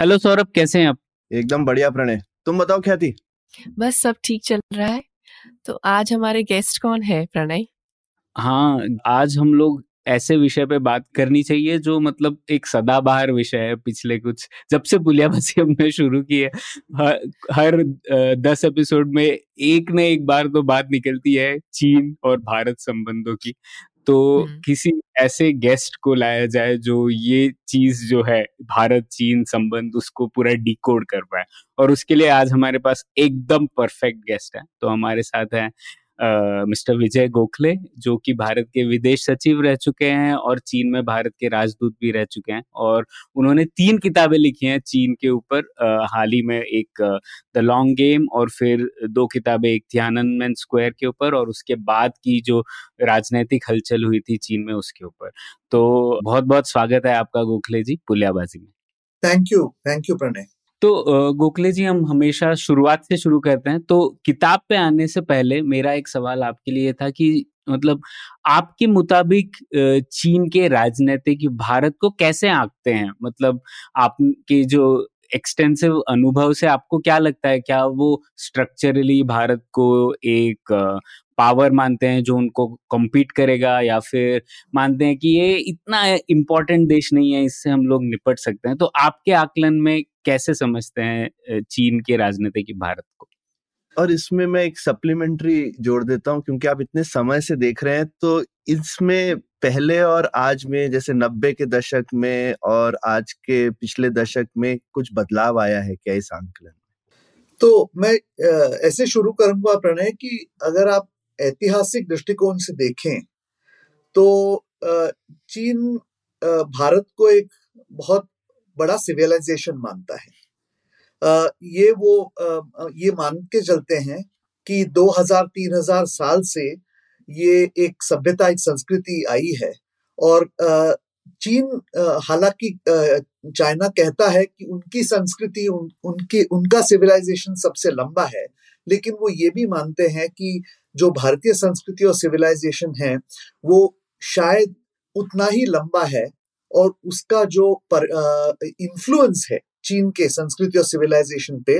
Hello Saurabh कैसे हैं आप? एकदम बढ़िया प्रणय। तुम बताओ ख्याति बस सब ठीक चल रहा है। तो आज हमारे गेस्ट कौन है प्रणय? हाँ आज हम लोग ऐसे विषय पे बात करनी चाहिए जो मतलब एक सदाबहार विषय है पिछले कुछ जब से पुलियाबाजी हमने शुरू की है। हर, हर दस एपिसोड में एक न एक बार तो बात निकलती है चीन और भारत संबंधों की। तो हम्म। किसी ऐसे गेस्ट को लाया जाए जो ये चीज़ जो है भारत चीन संबंध उसको पूरा डिकोड कर पाए और उसके लिए आज हमारे पास एकदम परफेक्ट गेस्ट है तो हमारे साथ है मिस्टर विजय गोखले, जो कि भारत के विदेश सचिव रह चुके हैं और चीन में भारत के राजदूत भी रह चुके हैं। और उन्होंने तीन किताबें लिखी हैं चीन के ऊपर हाल ही में एक द लॉन्ग गेम और फिर दो किताबें, एक थियाननमेन स्क्वायर के ऊपर और उसके बाद की जो राजनीतिक हलचल हुई थी चीन में उसके ऊपर। तो बहुत बहुत स्वागत है आपका गोखले जी पुलियाबाजी में। Thank you thank you Pranay. तो गोखले जी, हम हमेशा शुरुआत से शुरू करते हैं। तो किताब पे आने से पहले मेरा एक सवाल आपके लिए था कि मतलब आपके मुताबिक चीन के राजनीतिक भारत को कैसे आंकते हैं? मतलब आपके जो एक्सटेंसिव अनुभव से आपको क्या लगता है? क्या वो स्ट्रक्चरली भारत को एक पावर मानते हैं जो उनको कम्पीट करेगा? या फिर मानते हैं कि ये इतना इम्पोर्टेंट देश नहीं है, इससे हम लोग निपट सकते हैं? तो आपके आकलन में कैसे समझते हैं चीन के राजनीति की भारत को? और इसमें मैं एक सप्लीमेंट्री जोड़ देता हूँ क्योंकि आप इतने समय से देख रहे हैं तो इसमें पहले और आज में जैसे नब्बे के दशक में और आज के पिछले दशक में कुछ बदलाव आया है क्या इस आंकलन में? तो मैं ऐसे शुरू करूँगा प्रणय कि अगर आप ऐतिहासिक दृष्टिकोण से देखें तो चीन भारत को एक बहुत बड़ा सिविलाइजेशन मानता है। ये वो ये मान के चलते हैं कि 2000-3000 साल से ये एक सभ्यता एक संस्कृति आई है और चीन हालाँकि चाइना कहता है कि उनकी संस्कृति उन, उनकी उनका सिविलाइजेशन सबसे लंबा है लेकिन वो ये भी मानते हैं कि जो भारतीय संस्कृति और सिविलाइजेशन है वो शायद उतना ही लंबा है और उसका जो इन्फ्लुएंस है चीन के संस्कृति और सिविलाइजेशन पे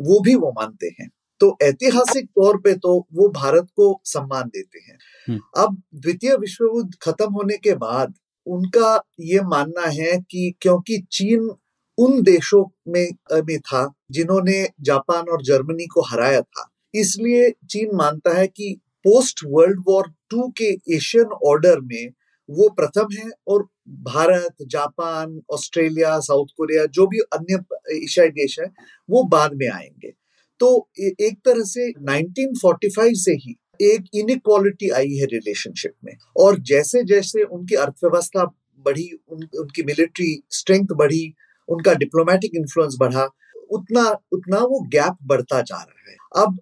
वो भी वो मानते हैं तो ऐतिहासिक तौर पे तो वो भारत को सम्मान देते हैं हम्म। अब द्वितीय विश्व युद्ध खत्म होने के बाद उनका ये मानना है कि क्योंकि चीन उन देशों में में था जिन्होंने जापान और जर्मनी को हराया था इसलिए चीन मानता है कि पोस्ट वर्ल्ड वॉर टू के एशियन ऑर्डर में वो प्रथम है और Bharat Japan Australia South Korea जो भी अन्य एशियाई देश है वो बाद में आएँगे। तो एक तरह से 1945 से ही एक इनक्वालिटी आई है रिलेशनशिप में। और जैसे जैसे उनकी अर्थव्यवस्था बढ़ी उन, उनकी मिलिट्री स्ट्रेंथ बढ़ी उनका डिप्लोमेटिक इन्फ्लुएंस बढ़ा उतना उतना वो गैप बढ़ता जा रहा है। अब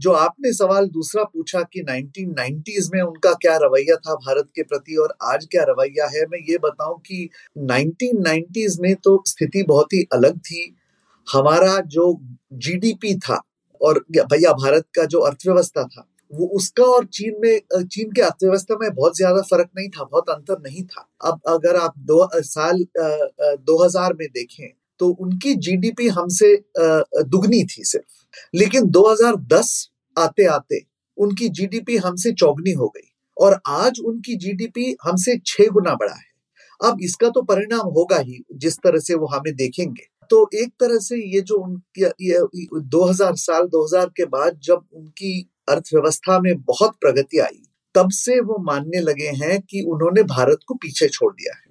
जो आपने सवाल दूसरा पूछा कि 1990s में उनका क्या रवैया था भारत के प्रति और आज क्या रवैया है, मैं ये बताऊँ कि 1990s में तो स्थिति बहुत ही अलग थी। हमारा जो जीडीपी था और भैया भारत का जो अर्थव्यवस्था था, वो उसका और चीन में चीन के अर्थव्यवस्था में बहुत ज़्यादा फ़र्क नहीं था, बहुत अंतर नहीं था। अब अगर आप दो साल दो हज़ार में देखें तो उनकी जीडीपी हमसे दुगनी थी सिर्फ़। लेकिन 2010 आते आते उनकी जीडीपी हमसे चौगनी हो गई और आज उनकी जीडीपी हमसे छह गुना बढ़ा है। अब इसका तो परिणाम होगा ही जिस तरह से वो हमें देखेंगे। तो एक तरह से ये जो उनकी ये 2000 साल 2000 के बाद जब उनकी अर्थव्यवस्था में बहुत प्रगति आई, तब से वो मानने लगे हैं कि उन्होंने भारत को पीछे छोड़ दिया है।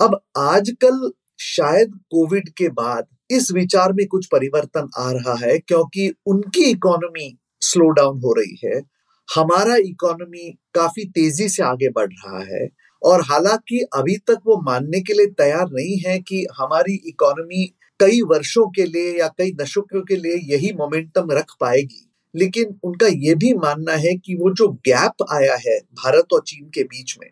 अब आजकल शायद कोविड के बाद इस विचार में कुछ परिवर्तन आ रहा है क्योंकि उनकी इकोनॉमी स्लो डाउन हो रही है। हमारा इकोनॉमी काफ़ी तेज़ी से आगे बढ़ रहा है और हालाँकि अभी तक वो मानने के लिए तैयार नहीं है कि हमारी इकोनॉमी कई वर्षों के लिए या कई दशकों के लिए यही मोमेंटम रख पाएगी। लेकिन उनका ये भी मानना है कि वो जो गैप आया है भारत और चीन के बीच में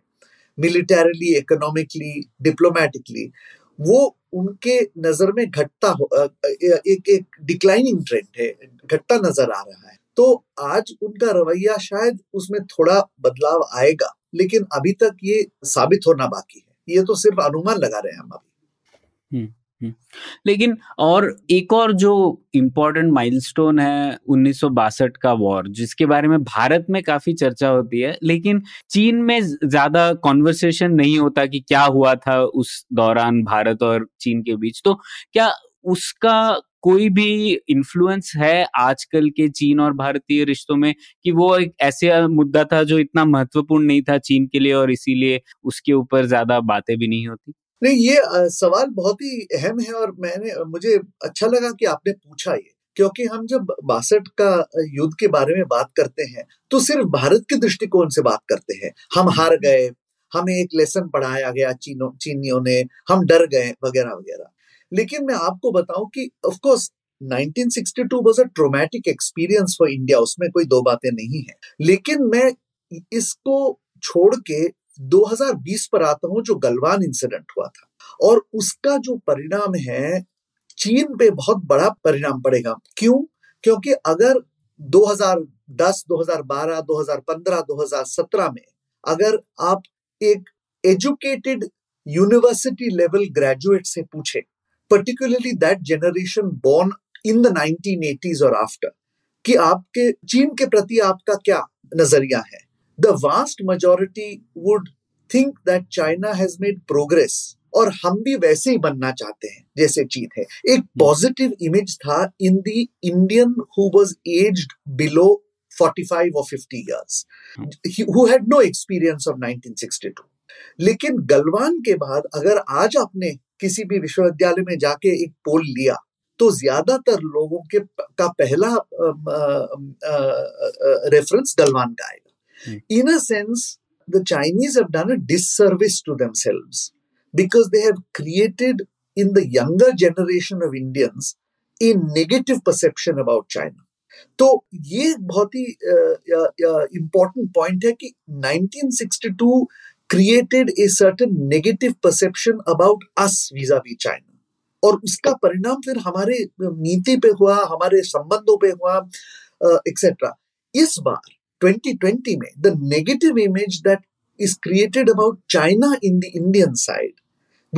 मिलिटरली इकोनॉमिकली डिप्लोमेटिकली वो उनके नज़र में घटता एक एक डिक्लाइनिंग ट्रेंड है, घटता नज़र आ रहा है। तो आज उनका रवैया शायद उसमें थोड़ा बदलाव आएगा, लेकिन अभी तक ये साबित होना बाकी है। ये तो सिर्फ़ अनुमान लगा रहे हैं हम अभी। हम्म। लेकिन और एक और जो इम्पोर्टेंट माइलस्टोन है उन्नीस सौ बासठ का वॉर जिसके बारे में भारत में काफ़ी चर्चा होती है, लेकिन चीन में ज़्यादा कॉन्वर्सेशन नहीं होता कि क्या हुआ था उस दौरान भारत और चीन के बीच। तो क्या उसका कोई भी इन्फ्लुएंस है आजकल के चीन और भारतीय रिश्तों में कि वो एक ऐसे मुद्दा था जो इतना महत्वपूर्ण नहीं था चीन के लिए और इसीलिए उसके ऊपर ज़्यादा बातें भी नहीं होती? नहीं ये सवाल बहुत ही अहम है और मैंने मुझे अच्छा लगा कि आपने पूछा ये। क्योंकि हम जब बासठ का युद्ध के बारे में बात करते हैं तो सिर्फ़ भारत के दृष्टिकोण से बात करते हैं। हम हार गए हमें एक लेसन पढ़ाया गया चीनों चीनियों ने हम डर गए वगैरह वगैरह। लेकिन मैं आपको बताऊँ कि of course 1962 was a traumatic experience for India उसमें कोई दो बातें नहीं है। लेकिन मैं इसको छोड़ के 2020 पर आता हूँ जो गलवान इंसिडेंट हुआ था। और उसका जो परिणाम है चीन पे बहुत बड़ा परिणाम पड़ेगा। क्यों? क्योंकि अगर 2010, 2012, 2015, 2017 में अगर आप एक एजुकेटेड यूनिवर्सिटी लेवल ग्रेजुएट से पूछे particularly that generation born in the 1980s और आफ्टर कि आपके चीन के प्रति आपका क्या नज़रिया है? The vast majority would think that China has made progress और हम भी वैसे ही बनना चाहते हैं जैसे चीन है। एक पॉजिटिव इमेज था in the Indian who was aged below 45 और 50 years who had no experience of 1962 लेकिन गलवान के बाद अगर आज आपने किसी भी विश्वविद्यालय में जाके एक पोल लिया तो ज़्यादातर लोगों के का पहला रेफरेंस गलवान का आएगा। In a sense, the Chinese have done a disservice to themselves because they have created in the younger generation of Indians a negative perception about China. तो ये बहुत ही इम्पोर्टेंट पॉइंट है कि 1962 created a certain negative perception about us vis-a-vis China और उसका परिणाम फिर हमारे नीति पे हुआ हमारे संबंधों पे हुआ एक्सेट्रा इस बार 2020 में the negative image that is created about China in the Indian side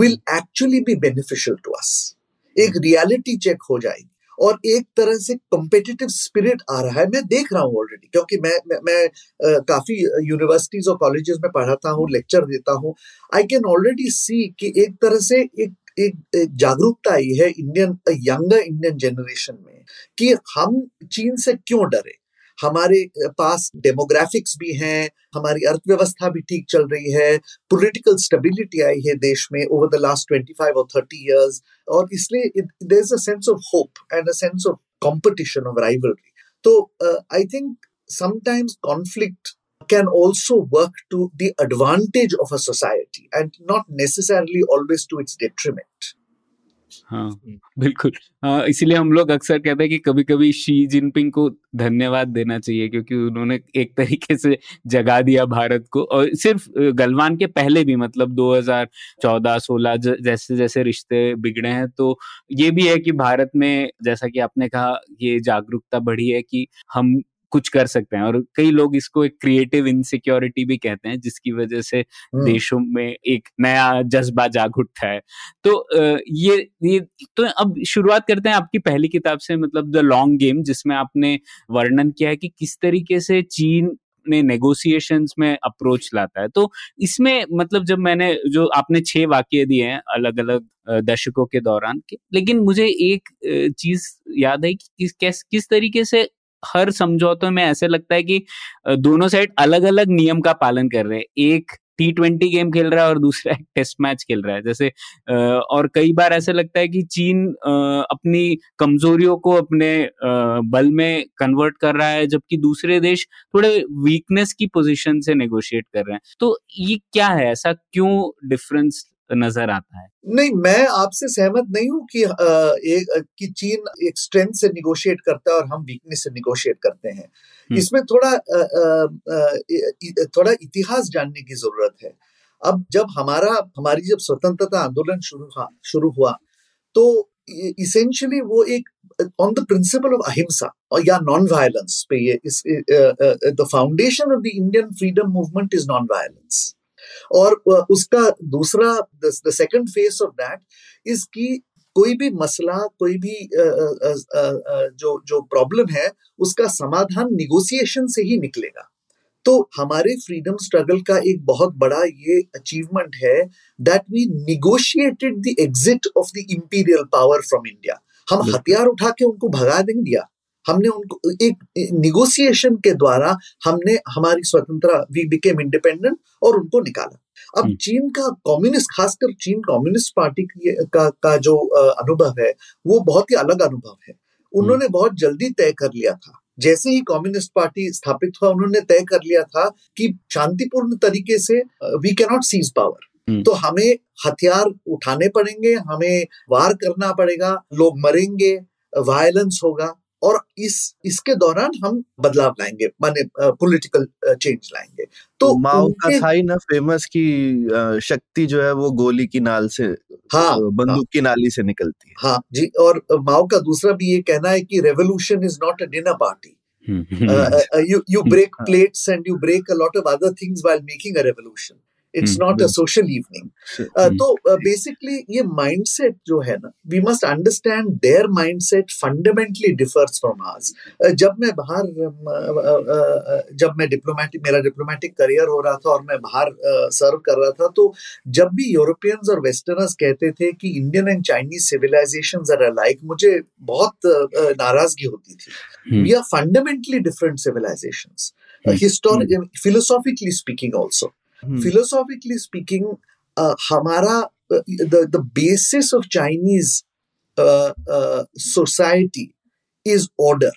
will actually be beneficial to us. एक रियलिटी चेक हो जाएगी। और एक तरह से कॉम्पिटिटिव स्पिरिट आ रहा है। मैं देख रहा हूँ ऑलरेडी क्योंकि मैं मैं, मैं आ, काफ़ी यूनिवर्सिटीज और कॉलेजेस में पढ़ाता हूँ लेक्चर देता हूँ। आई कैन ऑलरेडी सी कि एक तरह से एक एक, एक जागरूकता आई है इंडियन यंगर इंडियन जनरेशन में कि हम चीन से क्यों डरे? हमारे पास डेमोग्राफिक्स भी हैं, हमारी अर्थव्यवस्था भी ठीक चल रही है पॉलिटिकल स्टेबिलिटी आई है देश में over the last twenty five और थर्टी ईयर्स और इसलिए there is a sense of hope and a sense of competition of rivalry तो I think sometimes conflict can also work to the advantage of a society and not necessarily always to its detriment. हाँ बिल्कुल। हाँ इसीलिए हम लोग अक्सर कहते हैं कि कभी कभी शी जिनपिंग को धन्यवाद देना चाहिए क्योंकि उन्होंने एक तरीके से जगा दिया भारत को। और सिर्फ़ गलवान के पहले भी मतलब 2014-16 जैसे जैसे रिश्ते बिगड़े हैं तो ये भी है कि भारत में जैसा कि आपने कहा ये जागरूकता बढ़ी है कि हम कुछ कर सकते हैं। और कई लोग इसको एक क्रिएटिव इनसिक्योरिटी भी कहते हैं जिसकी वजह से हम्म। देशों में एक नया जज्बा जाग उठता है। तो ये ये तो अब शुरुआत करते हैं आपकी पहली किताब से मतलब द लॉन्ग गेम जिसमें आपने वर्णन किया है कि किस तरीके से चीन ने नेगोशिएशंस में अप्रोच लाता है। तो इसमें मतलब जब मैंने जो आपने छह वाक्य दिए हैं अलग अलग दशकों के दौरान के लेकिन मुझे एक चीज़ याद है कि किस किस, किस तरीके से हर समझौते में ऐसे लगता है कि दोनों साइड अलग अलग नियम का पालन कर रहे हैं। एक टी ट्वेंटी गेम खेल रहा है और दूसरा एक टेस्ट मैच खेल रहा है। जैसे और कई बार ऐसा लगता है कि चीन अपनी कमजोरियों को अपने बल में कन्वर्ट कर रहा है, जबकि दूसरे देश थोड़े वीकनेस की पोजीशन से नेगोशिएट कर रहे हैं। तो ये क्या है? ऐसा क्यों डिफरेंस नज़र आता है। नहीं मैं आपसे सहमत नहीं हूँ कि कि चीन एक स्ट्रेंथ से निगोशिएट करता है और हम वीकनेस से निगोशिएट करते हैं। हम्म। इसमें थोड़ा अ, अ, थोड़ा इतिहास जानने की ज़रूरत है। अब जब हमारा हमारी जब स्वतंत्रता आंदोलन शुरू हुआ शुरू हुआ तो इसेंशियली वो एक ऑन द प्रिंसिपल ऑफ़ अहिंसा और या नॉन वायलेंस पे ये इस the foundation of the Indian freedom movement is non violence और उसका दूसरा the second face of that is कि कोई भी मसला कोई भी जो जो प्रॉब्लम है उसका समाधान निगोसिएशन से ही निकलेगा। तो हमारे फ्रीडम स्ट्रगल का एक बहुत बड़ा ये अचीवमेंट है that we negotiated the exit of the imperial power from India हम हथियार उठा के उनको भगा नहीं दिया हमने उनको एक निगोसिएशन के द्वारा हमने हमारी स्वतंत्रता वी बिकेम इंडिपेंडेंट और उनको निकाला। अब हम्म। चीन का कम्युनिस्ट खासकर चीन कम्युनिस्ट पार्टी की का, का जो अनुभव है वो बहुत ही अलग अनुभव है। उन्होंने बहुत जल्दी तय कर लिया था। जैसे ही कम्युनिस्ट पार्टी स्थापित हुआ उन्होंने तय कर लिया था कि शांतिपूर्ण तरीके से we cannot seize power hmm. तो हमें हथियार उठाने पड़ेंगे हमें वार करना पड़ेगा लोग मरेंगे वायलेंस होगा। और इस इसके दौरान हम बदलाव लाएँगे माने पॉलिटिकल चेंज लाएँगे। तो माओ का था ही ना फ़ेमस की शक्ति जो है वो गोली की नाल से हाँ अ, बंदूक की नाली से निकलती है। हाँ जी और माओ का दूसरा भी ये कहना है कि revolution is not a dinner party you you break हाँ। plates and you break a lot of other things while making a revolution it's not a बिल्कुल। social evening uh, Hmm. तो बेसिकली ये माइंडसेट जो है ना we must understand their mindset fundamentally differs from ours जब मैं बाहर uh, uh, uh, जब मैं डिप्लोमेटिक मेरा डिप्लोमेटिक करियर हो रहा था और मैं बाहर सर्व कर रहा था तो जब भी यूरोपियंस और वेस्टर्नर्स कहते थे कि Indian and Chinese civilizations are alike मुझे बहुत uh, uh, नाराज़गी होती थी hmm, we are fundamentally different civilizations uh, Hmm. historic philosophically speaking हमारा the basis of Chinese society is order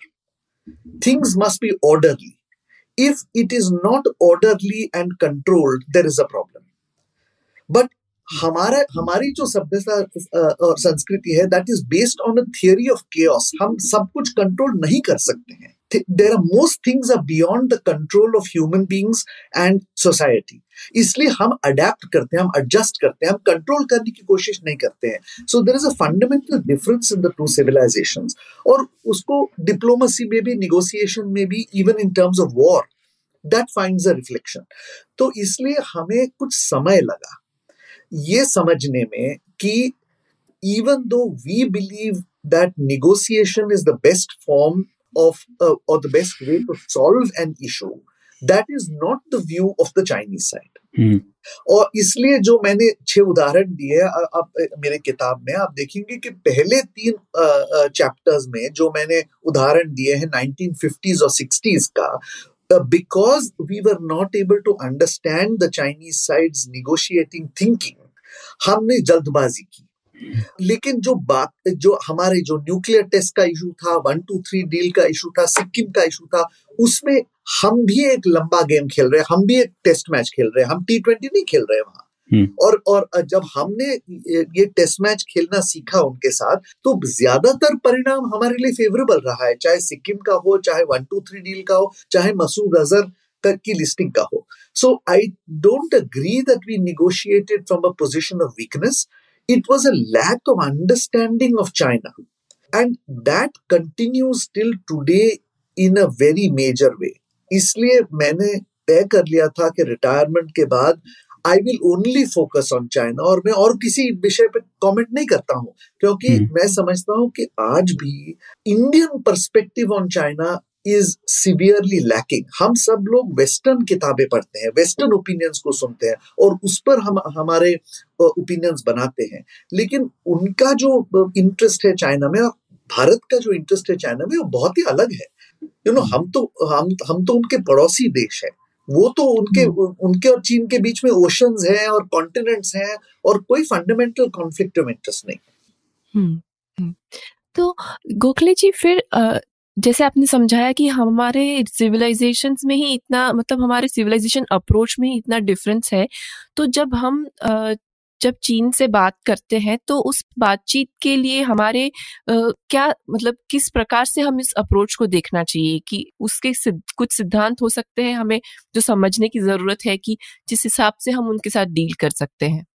things must be orderly if it is not orderly and controlled there is a problem but हमारा हमारी जो सभ्यता और संस्कृति है that is based on a theory of के हम सब कुछ कंट्रोल नहीं कर सकते हैं there are most things are beyond the control of human beings and society इसलिए हम अडेप्ट करते हैं, हम एडजस्ट करते हैं, हम कंट्रोल करने की कोशिश नहीं करते हैं। So there is a fundamental difference in the two civilization और उसको डिप्लोमेसी में भी निगोसिएशन में भी even in terms of war that finds a reflection तो इसलिए हमें कुछ समय लगा ये समझने में कि even though we believe that negotiation is the best form of uh, or the best way to solve an issue that is not the view of the chinese side. हम्म, और इसलिए जो मैंने छह उदाहरण दिए आप मेरे किताब में आप देखेंगे कि पहले तीन चैप्टर्स में जो मैंने उदाहरण दिए हैं 1950s और 60s का because we were not able to understand the Chinese sides negotiating thinking हमने जल्दबाजी की। लेकिन जो बात जो हमारे जो न्यूक्लियर टेस्ट का इशू था वन टू थ्री डील का इशू था सिक्किम का इशू था उसमें हम भी एक लंबा गेम खेल रहे हैं हम भी एक टेस्ट मैच खेल रहे हैं हम टी ट्वेंटी नहीं खेल रहे वहाँ हम्म। और और जब हमने ये ये टेस्ट मैच खेलना सीखा उनके साथ तो ज़्यादातर परिणाम हमारे लिए फेवरेबल रहा है चाहे सिक्किम का हो चाहे वन टू थ्री डील का हो चाहे मसूद अजहर तक की लिस्टिंग का हो so I don't agree that we negotiated from a position of weakness it was a lack of understanding of China. And that continues till today in a very major way. इसलिए मैंने तय कर लिया था कि retirement के बाद I will only focus on China और मैं और किसी विषय पे कमेंट नहीं करता हूँ क्योंकि हम्म। मैं समझता हूँ कि आज भी Indian perspective on China is severely lacking हम सब लोग वेस्टर्न किताबें पढ़ते हैं वेस्टर्न ओपिनियंस को सुनते हैं और उस पर हम हमारे ओपिनियंस बनाते हैं। लेकिन उनका जो इंटरेस्ट है चाइना में और भारत का जो इंटरेस्ट है चाइना में वो बहुत ही अलग है। यू नो हम तो हम हम तो उनके पड़ोसी देश है। वो तो उनके उनके और चीन के बीच में ओशंस हैं और कॉन्टिनेंट्स हैं और कोई फंडामेंटल कॉन्फ्लिक्ट ऑफ़ इंटरेस्ट नहीं। हम्म, हम्म। तो गोखले जी फिर जैसे आपने समझाया कि हमारे सिविलाइजेशंस में ही इतना मतलब हमारे सिविलाइजेशन अप्रोच में ही इतना डिफरेंस है तो जब हम जब चीन से बात करते हैं तो उस बातचीत के लिए हमारे क्या मतलब किस प्रकार से हम इस अप्रोच को देखना चाहिए कि उसके कुछ सिद्धांत हो सकते हैं हमें जो समझने की ज़रूरत है कि जिस हिसाब से हम उनके साथ डील कर सकते हैं?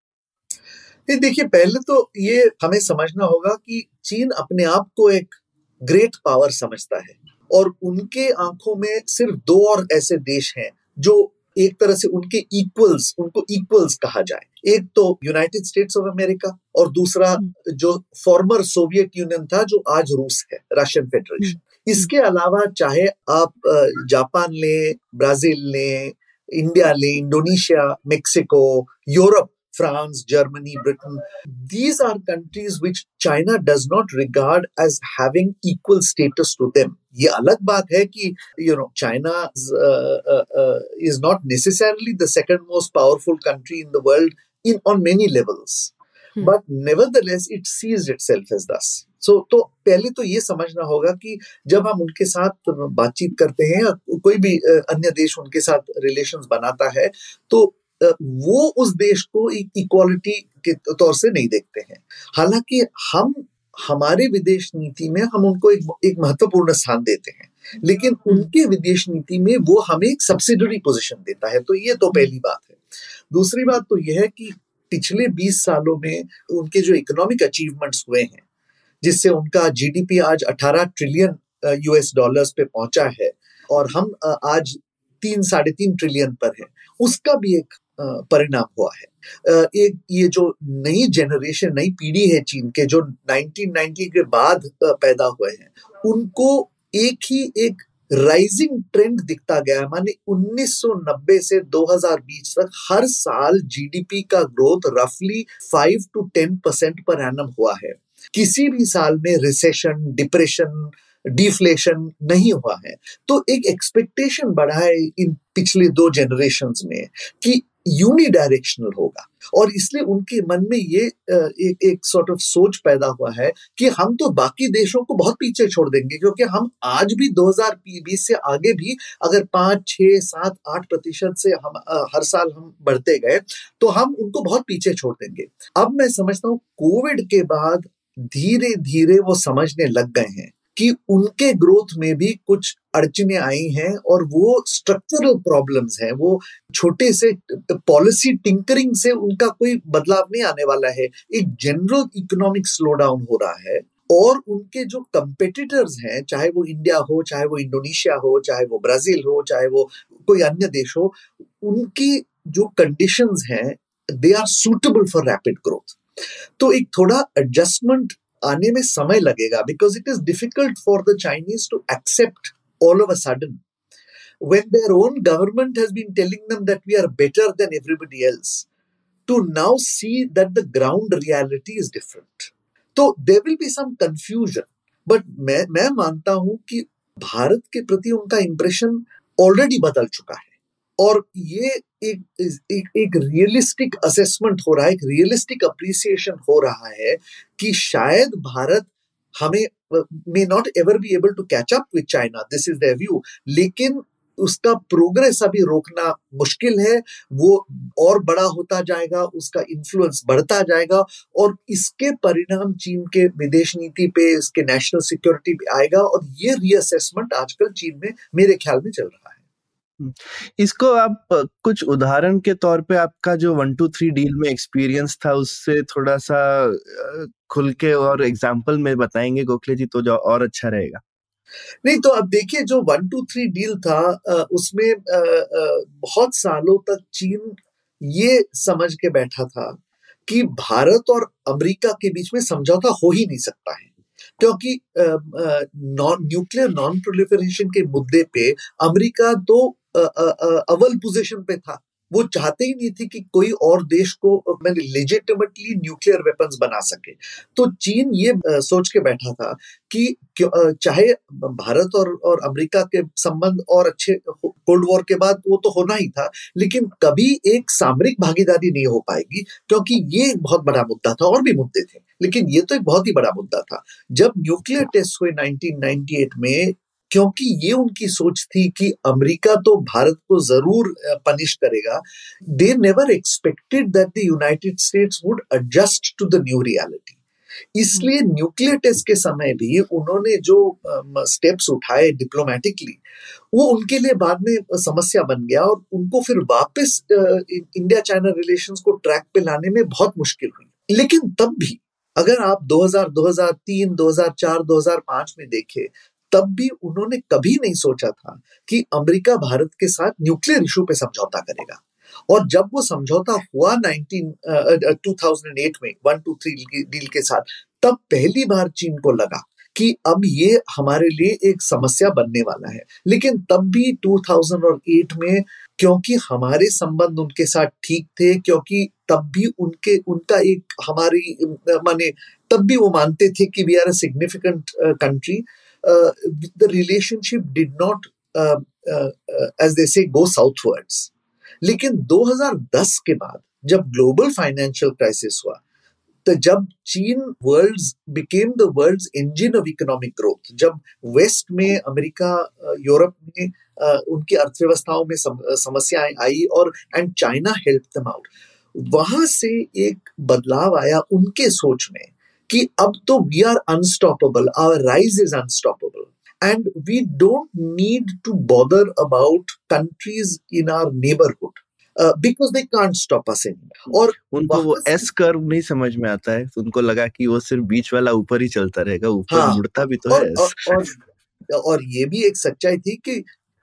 देखिए, पहले तो ये हमें समझना होगा कि चीन अपने आप को एक ग्रेट पावर समझता है और उनके आँखों में सिर्फ़ दो और ऐसे देश हैं जो एक तरह से उनके इक्वल्स उनको इक्वल्स कहा जाए एक तो यूनाइटेड स्टेट्स ऑफ़ अमेरिका और दूसरा हम्म। जो फॉर्मर सोवियत यूनियन था जो आज रूस है रशियन फेडरेशन हम्म। इसके अलावा चाहे आप जापान लें ब्राज़ील लें इंडिया लें Indonesia Mexico Europe France, Germany, Britain. These are countries which China does not regard as having equal status to them. ये अलग बात है कि you know China is not necessarily the second most powerful country in the world in on many levels but nevertheless it sees itself as thus so तो पहले तो ये समझना होगा कि जब हम उनके साथ बातचीत करते हैं कोई भी uh, अन्य देश उनके साथ रिलेशंस बनाता है तो वो उस देश को इक्वालिटी के तौर से नहीं देखते हैं। हालाँकि हम हमारे विदेश नीति में हम उनको एक, एक महत्वपूर्ण स्थान देते हैं लेकिन हम्म। उनके विदेश नीति में वो हमें एक सब्सिडरी पोजीशन देता है तो ये तो पहली बात है। दूसरी बात तो यह है कि पिछले 20 सालों में उनके जो इकोनॉमिक अचीवमेंट्स हुए हैं जिससे उनका जीडीपी आज 18 ट्रिलियन यूएस डॉलर्स पे पहुँचा है और हम आज तीन साढ़े तीन ट्रिलियन पर है उसका भी एक परिणाम हुआ है। एक ये जो नई जनरेशन नई पीढ़ी है चीन के, जो 1990 के बाद पैदा हुए हैं, उनको एक ही एक राइजिंग ट्रेंड दिखता गया माने 1990 से 2020 तक हर साल जीडीपी का ग्रोथ रफली 5 टू 10 परसेंट पर एनम हुआ है। किसी भी साल में रिसेशन डिप्रेशन डिफ्लेशन नहीं हुआ है। तो एक एक्सपेक्टेशन बढ़ा है इन पिछले दो जनरेशन में कि यूनिडायरेक्शनल होगा। और इसलिए उनके मन में ये एक एक सॉर्ट ऑफ़ सोच पैदा हुआ है कि हम तो बाकी देशों को बहुत पीछे छोड़ देंगे, क्योंकि हम आज भी 2020 से आगे भी अगर पाँच, छह, सात, आठ प्रतिशत से हम हर साल हम बढ़ते गए तो हम उनको बहुत पीछे छोड़ देंगे। अब मैं समझता हूँ कोविड के बाद धीरे धीरे वो समझने लग गए हैं। कि उनके ग्रोथ में भी कुछ अड़चने आई हैं और वो स्ट्रक्चरल प्रॉब्लम्स हैं, वो छोटे से पॉलिसी टिंकरिंग से उनका कोई बदलाव नहीं आने वाला है। एक जनरल इकोनॉमिक स्लो डाउन हो रहा है और उनके जो कंपेटिटर्स हैं, चाहे वो इंडिया हो, चाहे वो इंडोनेशिया हो, चाहे वो ब्राज़ील हो, चाहे वो कोई अन्य देश हो, उनकी जो कंडीशंस हैं they are suitable for rapid growth तो एक थोड़ा एडजस्टमेंट आने में समय लगेगा because it is difficult for the Chinese to accept all of a sudden when their own government has been telling them that we are better than everybody else to now see that the ground reality is different तो there will be some confusion but मैं मैं मानता हूँ कि भारत के प्रति उनका impression already बदल चुका है और ये एक एक एक रियलिस्टिक असेसमेंट हो रहा है, एक रियलिस्टिक अप्रिसिएशन हो रहा है कि शायद भारत हमें may not ever be able to catch up with China this is view लेकिन उसका प्रोग्रेस अभी रोकना मुश्किल है, वो और बड़ा होता जाएगा, उसका इन्फ्लुएंस बढ़ता जाएगा और इसके परिणाम चीन के विदेश नीति पे, इसके नेशनल सिक्योरिटी पे आएगा और ये रीअसेसमेंट आजकल चीन में मेरे ख्याल में चल रहा है। इसको आप, कुछ उदाहरण के तौर पे आपका जो वन टू थ्री डील में एक्सपीरियंस था, उससे थोड़ा सा खुल के और एग्ज़ाम्पल में बताएँगे गोखले जी तो जो और अच्छा रहेगा। नहीं तो अब देखिए, जो वन टू थ्री डील था उसमें बहुत सालों तक चीन ये समझ के बैठा था कि भारत और अमेरिका के बीच में समझौता हो ही नहीं सकता है। क्योंकि न्यूक्लियर नॉन प्रोलिफरेशन के मुद्दे पे अमेरिका तो अव्वल पोजीशन पे था। वो चाहते ही नहीं थी कि कोई और देश को मैंने लेजिटिमेटली न्यूक्लियर वेपन्स बना सके। तो चीन ये सोच के बैठा था कि चाहे भारत और और अमेरिका के संबंध और अच्छे कोल्ड वॉर के बाद वो तो होना ही था, लेकिन कभी एक सामरिक भागीदारी नहीं हो पाएगी, क्योंकि ये एक बहुत बड़ा मुद्दा था, और भी मुद्दे थे। लेकिन ये तो एक बहुत ही बड़ा मुद्दा था। जब न्यूक्लियर टेस्ट हुए 1998 में क्योंकि ये उनकी सोच थी कि अमेरिका तो भारत को ज़रूर पनिश करेगा। They never expected that the United States would adjust to the new reality इसलिए न्यूक्लियर टेस्ट के समय भी उन्होंने जो स्टेप्स उठाए डिप्लोमेटिकली वो उनके लिए बाद में समस्या बन गया और उनको फिर वापस इंडिया चाइना रिलेशंस को ट्रैक पे लाने में बहुत मुश्किल हुई। लेकिन तब भी अगर आप 2000, 2003, 2004, 2005 में देखें तब भी उन्होंने कभी नहीं सोचा था कि अमेरिका भारत के साथ न्यूक्लियर इशू पे समझौता करेगा। और जब वो समझौता हुआ 19 2008 में वन टू थ्री डील के साथ, तब पहली बार चीन को लगा कि अब ये हमारे लिए एक समस्या बनने वाला है। लेकिन तब भी 2008 में, क्योंकि हमारे संबंध उनके साथ ठीक थे, क्योंकि तब भी उनके, उनका एक हमारी माने तब भी वो मानते थे कि we are a significant country the relationship did not as they say go southwards लेकिन 2010 के बाद, जब ग्लोबल फाइनेंशियल क्राइसिस हुआ तो जब चीन world became the world engine of economic growth जब वेस्ट में, अमेरिका यूरोप में उनकी अर्थव्यवस्थाओं में समस्याएँ आई और and China help them out वहाँ से एक बदलाव आया उनके सोच में कि अब तो we are unstoppable our rise is unstoppable and we don't need to bother about countries in our neighborhood because they they stop us us anymore. और उनको वो एस कर्व नहीं समझ में आता है उनको लगा कि वो सिर्फ़ बीच वाला ऊपर ही चलता रहेगा ऊपर हाँ, मुड़ता भी तो और, है और, और, और ये भी एक सच्चाई थी कि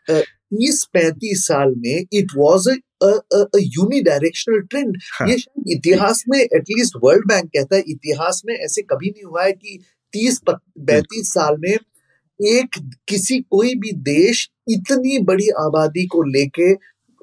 तीस पैंतीस साल में इट वॉज़ यूनिडायरेक्शनल ट्रेंड ये इतिहास में एटलीस्ट वर्ल्ड बैंक कहता है इतिहास में ऐसे कभी नहीं हुआ है कि तीस पैंतीस साल में एक किसी कोई भी देश इतनी बड़ी आबादी को लेके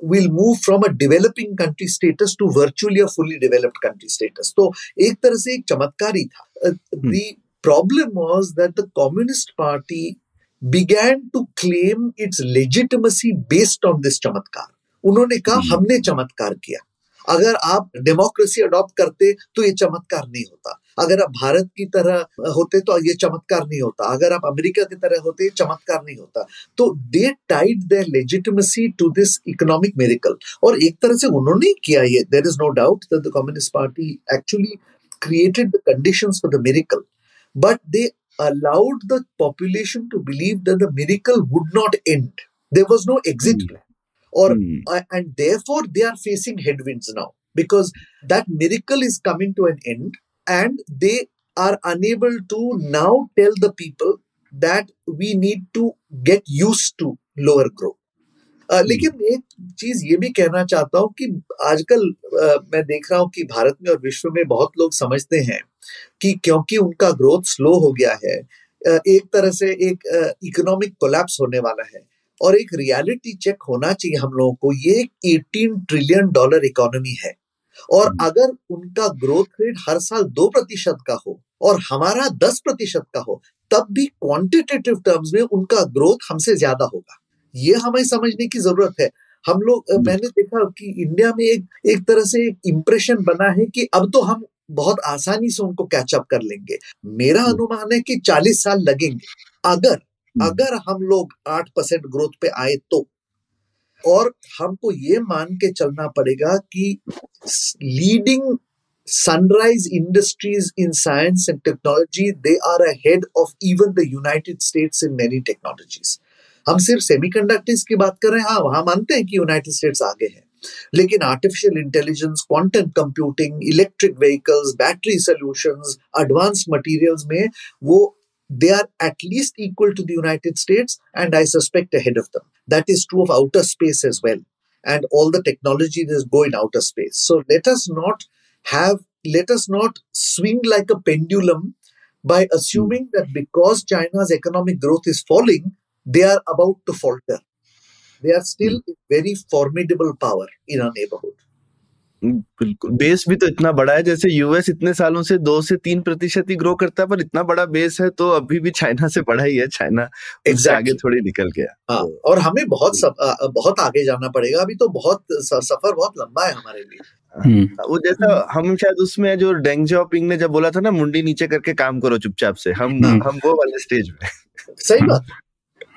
will move from a developing country status to virtually a fully developed country status तो एक तरह से एक चमत्कार ही था the problem was that the communist party began to claim its legitimacy based on this चमत्कार। उन्होंने कहा hmm. हमने चमत्कार किया। अगर आप डेमोक्रेसी अडॉप्ट करते तो ये चमत्कार नहीं होता। अगर आप भारत की तरह होते तो ये चमत्कार नहीं होता। अगर आप अमेरिका की तरह होते चमत्कार नहीं होता। तो they tied the legitimacy to this economic miracle. और एक तरह से उन्होंने किया ये। There is no doubt the communist party actually created the conditions for the miracle. But they allowed the population to believe that the miracle would not end. There was no exit mm. plan. Or mm. uh, and therefore they are facing headwinds now because that miracle is coming to an end and they are unable to now tell the people that we need to get used to lower growth Uh, लेकिन एक चीज़ ये भी कहना चाहता हूँ कि आजकल uh, मैं देख रहा हूँ कि भारत में और विश्व में बहुत लोग समझते हैं कि क्योंकि उनका ग्रोथ स्लो हो गया है uh, एक तरह से एक इकोनॉमिक कोलैप्स होने वाला है और एक रियलिटी चेक होना चाहिए हम लोगों को ये एक 18 ट्रिलियन डॉलर इकोनॉमी है और हम्म। अगर उनका ग्रोथ रेट हर साल दो प्रतिशत का हो और हमारा दस प्रतिशत का हो तब भी क्वांटिटेटिव टर्म्स में उनका ग्रोथ हमसे ज़्यादा होगा ये हमें समझने की ज़रूरत है हम लोग हम्म। मैंने देखा कि इंडिया में एक एक तरह से एक इम्प्रेशन बना है कि अब तो हम बहुत आसानी से उनको कैचअप कर लेंगे मेरा हम्म। अनुमान है कि 40 साल लगेंगे अगर अगर हम लोग आठ परसेंट ग्रोथ पे आए तो। और हमको ये मान के चलना पड़ेगा कि leading sunrise industries in science and technology they are ahead of even the United States in many technologies हम सिर्फ़ सेमीकंडक्टर्स की बात कर रहे हैं। हाँ वहाँ मानते हैं कि यूनाइटेड स्टेट्स आगे है। लेकिन artificial intelligence quantum computing electric vehicles battery solutions advance materials में वो they are at least equal to the United States and I suspect ahead of them. That is true of outer space as well. And all the technology that is going outer space. So let us not have, let us not swing like a pendulum by assuming that because China's economic growth is falling, they are about to falter. They are still a very formidable power in our neighborhood. बिल्कुल base भी तो इतना बड़ा है जैसे US इतने सालों से दो से तीन प्रतिशत ही ग्रो करता है पर इतना बड़ा बेस है तो अभी भी चाइना से बड़ा ही है चाइना exactly. आगे थोड़ी निकल गया हाँ, तो, और हमें बहुत सब, बहुत आगे जाना पड़ेगा अभी तो बहुत सफ़र बहुत लंबा है हमारे लिए हम्म। वो जैसा हम शायद उसमें जो डेंग जॉपिंग ने जब बोला था ना मुंडी नीचे करके काम करो चुपचाप से हम हम्म। हम वो वाले स्टेज में सही बात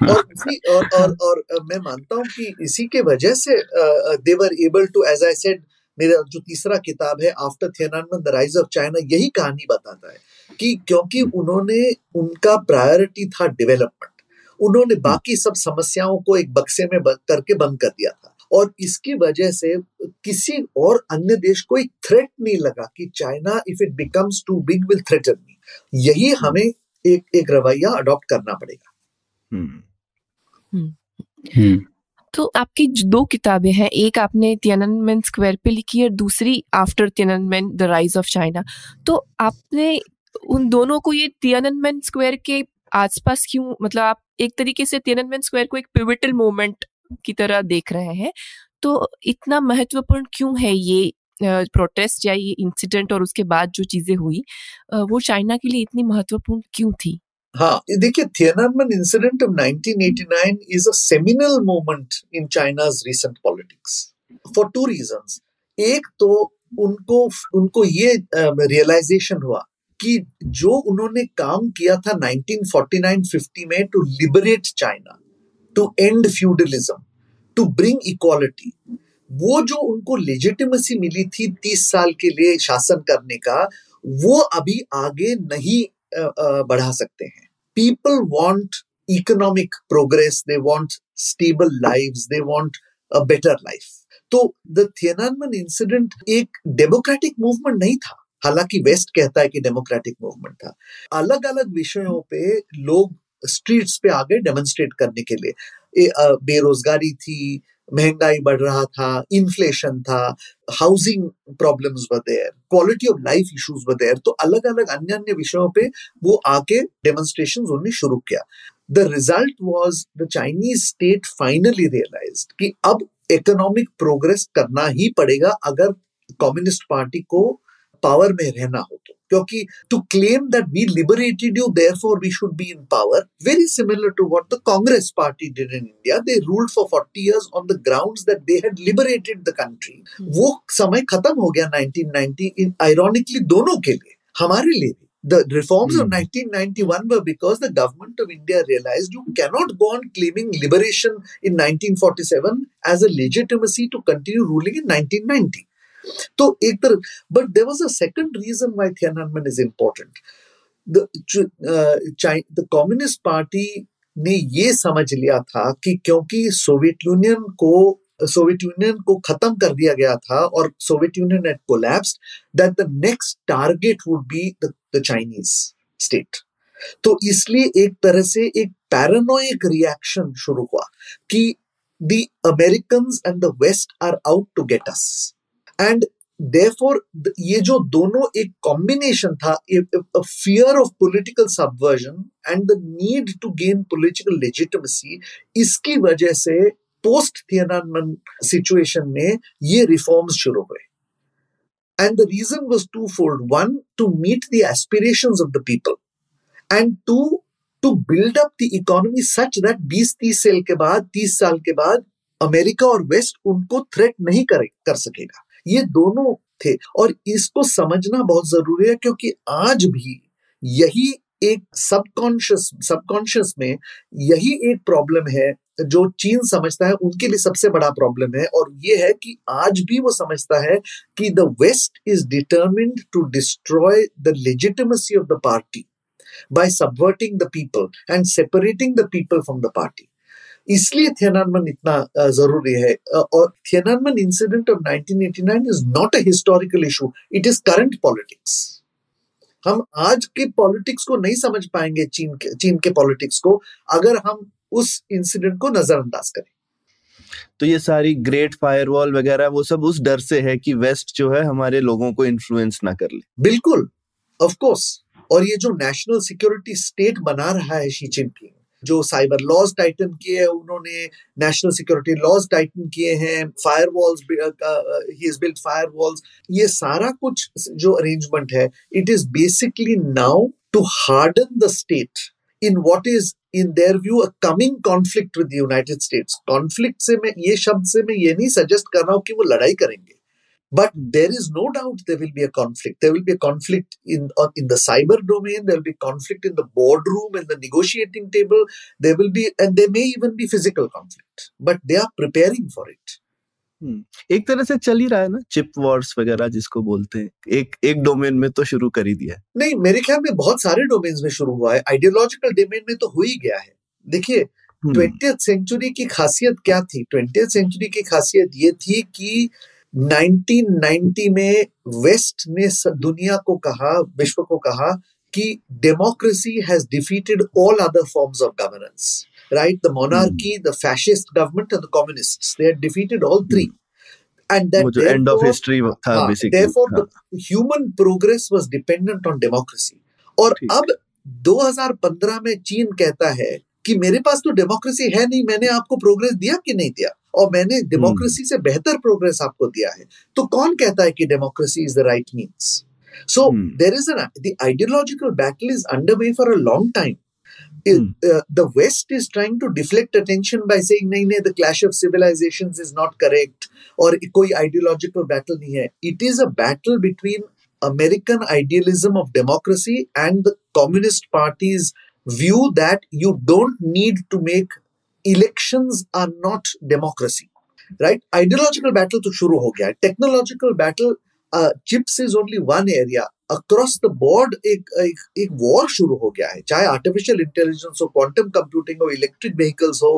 और इसी और, और और मैं मानता हूँ कि इसी के वजह से they were able to as I said मेरा जो तीसरा किताब है after Tiananmen the rise of China यही कहानी बताता है कि क्योंकि उन्होंने उनका प्रायोरिटी था डेवलपमेंट उन्होंने बाकी सब समस्याओं को एक बक्से में करके बंद कर दिया था। और इसकी वजह से किसी और अन्य देश को एक थ्रेट नहीं लगा कि China if it becomes too big will threaten me यही हमें एक एक रवैया अडॉप्ट करना पड़ेगा। हम्म। हम्म। तो आपकी दो किताबें हैं, एक आपने तियाननमेन स्क्वायर पे लिखी है, दूसरी after Tiananmen the rise of China तो आपने उन दोनों को ये तियाननमेन स्क्वायर के आसपास क्यों मतलब आप एक तरीके से तियाननमेन स्क्वायर को एक पिविटल मोमेंट की तरह देख रहे हैं तो इतना महत्वपूर्ण क्यों है ये प्रोटेस्ट या ये इंसिडेंट और उसके बाद जो चीज़ें हुई वो चाइना के लिए इतनी महत्वपूर्ण क्यों थी? हाँ देखिए Tiananmen incident of 1989 is a seminal moment in China's recent politics for two reasons एक तो उनको उनको ये रियलाइजेशन uh, हुआ कि जो उन्होंने काम किया था 1949-50 में to liberate China to end feudalism to bring equality वो जो उनको लेजिटिमेसी मिली थी तीस साल के लिए शासन करने का वो अभी आगे नहीं बढ़ा सकते हैं। People want economic progress they want stable life they want a better life तो द इंसिडेंट एक डेमोक्रेटिक मूवमेंट नहीं था। हालाँकि वेस्ट कहता है कि डेमोक्रेटिक मूवमेंट था। अलग अलग विषयों पे लोग स्ट्रीट्स पे आ गए डेमोन्स्ट्रेट करने के लिए। बेरोजगारी थी महँगाई बढ़ रहा था इन्फ्लेशन था housing problems there quality of life issues there तो अलग अलग अन्य अन्य विषयों पे वो आके डेमोन्स्ट्रेशन उन्होंने शुरू किया। The result was the Chinese state finally realise कि अब इकोनॉमिक प्रोग्रेस करना ही पड़ेगा अगर कम्युनिस्ट पार्टी को पावर में रहना हो तो। क्योंकि to claim that we liberated you therefore we should be in power very similar to what the Congress party did in India they ruled for forty years on the ground that they had liberated the country वो समय खत्म हो गया 1990 इन ironically दोनों के लिए हमारे लिए भी The reforms mm. of 1991 were because the government of India realized you cannot go on claiming liberation in 1947 as a legitimacy to continue ruling in 1990. तो एक तरफ़ but there was a second reason why Tiananmen is important the communist party ने ये समझ लिया था कि क्योंकि सोवियत यूनियन को सोवियत यूनियन को खत्म कर दिया गया था और Soviet Union at collapse that the next target would be the Chinese state तो इसलिए एक तरह से एक पैरानोइक रिएक्शन शुरू हुआ कि the American and the West are out to get us and therefore ये जो दोनों एक कॉम्बिनेशन था fear of political subversion and the need to gain political legitimacy इसकी वजह से पोस्ट थियनमन सिचुएशन में ये रिफॉर्म्स शुरू हुए। And the reason was twofold one to meet the aspirations of the people and to to build up the economy such that 20 30 साल के बाद 30 साल के बाद अमेरिका और वेस्ट उनको थ्रेट नहीं कर, कर सकेगा। ये दोनों थे। और इसको समझना बहुत ज़रूरी है क्योंकि आज भी यही एक सबकॉन्शियस सबकॉन्शियस में यही एक प्रॉब्लम है जो चीन समझता है, उनके लिए सबसे बड़ा प्रॉब्लम है। और ये है कि आज भी वो समझता है कि the West is determined to destroy the legitimacy of the party by subverting the people and separating the people from the party इसलिए थियनमन इतना ज़रूरी है। और Tiananmen incident of 1989 is not a historical issue it is current politics हम आज के politics को नहीं समझ पाएँगे चीन के चीन के पॉलिटिक्स को अगर हम उस इंसिडेंट को नजरअंदाज करें। तो ये सारी ग्रेट फायरवॉल वगैरह वो सब उस डर से है कि वेस्ट जो है हमारे लोगों को इन्फ्लुएंस ना कर ले। बिल्कुल ऑफ़ कोर्स और ये जो नेशनल सिक्योरिटी स्टेट बना रहा है शी जिनपिंग जो साइबर लॉज टाइटन किए हैं, उन्होंने नेशनल सिक्योरिटी लॉज टाइटन किए हैं firewalls he is built firewalls ये सारा कुछ जो अरेंजमेंट है it is basically now to harden the state in what is in their view a coming conflict with United States conflict से मैं, ये शब्द से मैं ये नहीं सजेस्ट कर रहा हूँ कि वो लड़ाई करेंगे। But there is no doubt there will be a conflict. There will be a conflict in uh, in the cyber domain. There will be conflict in the boardroom and the negotiating table. There will be, and there may even be physical conflict. But they are preparing for it. एक तरह से चल ही रहा है ना chip Wars वगैरह जिसको बोलते हैं एक एक डोमेन में तो शुरू कर ही दिया है नहीं मेरे ख्याल में बहुत सारे डोमेन्स में शुरू हुआ है आइडियोलॉजिकल डोमेन में तो हो ही गया है देखिए ट्वेंटी सेंचुरी की खासियत क्या थी ट्वेंटी सेंचुरी की खासियत ये थी कि 1990 में वेस्ट ने दुनिया को कहा विश्व को कहा कि democracy has defeated all other forms of governance right the monarchy the fascist government and the communist they had defeated all three and that जो end of history basically therefore human progress was dependent on democracy और अब 2015 में चीन कहता है कि मेरे पास तो डेमोक्रेसी है नहीं मैंने आपको प्रोग्रेस दिया कि नहीं दिया? और मैंने डेमोक्रेसी से बेहतर प्रोग्रेस आपको दिया है तो कौन कहता है कि democracy is the right means so there is an the ideological battle is under way for a long time the West is trying to deflect attention by saying, "नहीं नहीं, the clash of civilizations is not correct," और कोई ideological battle नहीं है. It is a battle between American idealism of democracy and the Communist Party's view that you don't need to make elections are not democracy right ideological battle to shuru ho gaya technological battle uh, chips is only one area across the board एक एक एक war शुरू हो गया है चाहे artificial intelligence हो quantum computing हो इलेक्ट्रिक व्हीकल्स हो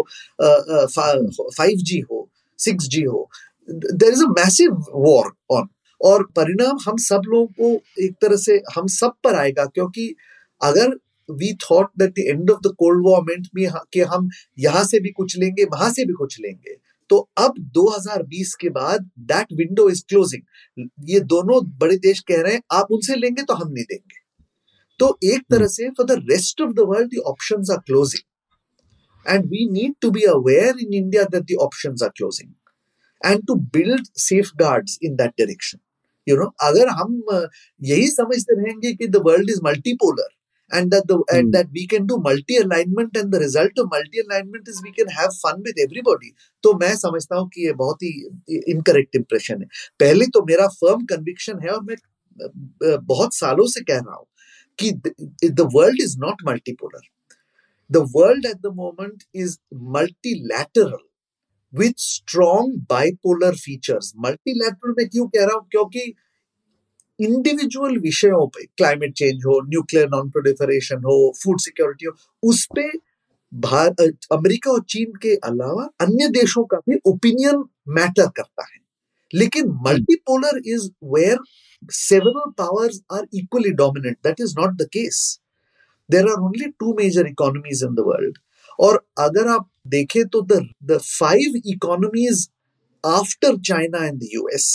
फाइव जी हो सिक्स जी हो there is a massive war on और परिणाम हम सब लोगों को एक तरह से हम सब पर आएगा क्योंकि अगर we thought that the end of the cold war meant भी कि हम यहाँ से भी कुछ लेंगे वहाँ से भी कुछ लेंगे तो अब 2020 के बाद दैट विंडो इज़ क्लोजिंग ये दोनों बड़े देश कह रहे हैं, आप उनसे लेंगे तो हम नहीं देंगे। तो एक तरह से for the rest of the world the options are closing and we need to be aware in India that the options are closing and to build safeguards in that direction you know अगर हम यही समझते रहेंगे कि the world is multipolar and that the mm. and that we can do multi alignment and the result of multi alignment is we can have fun with everybody. तो मैं समझता हूँ कि ये बहुत ही इनकरेक्ट इंप्रेशन है। पहले तो मेरा फर्म कन्विक्शन है और मैं बहुत सालों से कह रहा हूँ कि the world is not multipolar the world at the moment is multilateral with strong bipolar features multilateral में क्यों कह रहा हूँ? क्योंकि इंडिविजुअल विषयों पे क्लाइमेट चेंज हो न्यूक्लियर नॉन प्रोलिफरेशन हो फ़ूड सिक्योरिटी हो, उस पे भारत, अमेरिका और चीन के अलावा अन्य देशों का भी ओपिनियन मैटर करता है लेकिन multipolar is where several powers are equally dominant. That is not the case. There are only two major economies in the world. और अगर आप देखें तो the the five economies after China and the US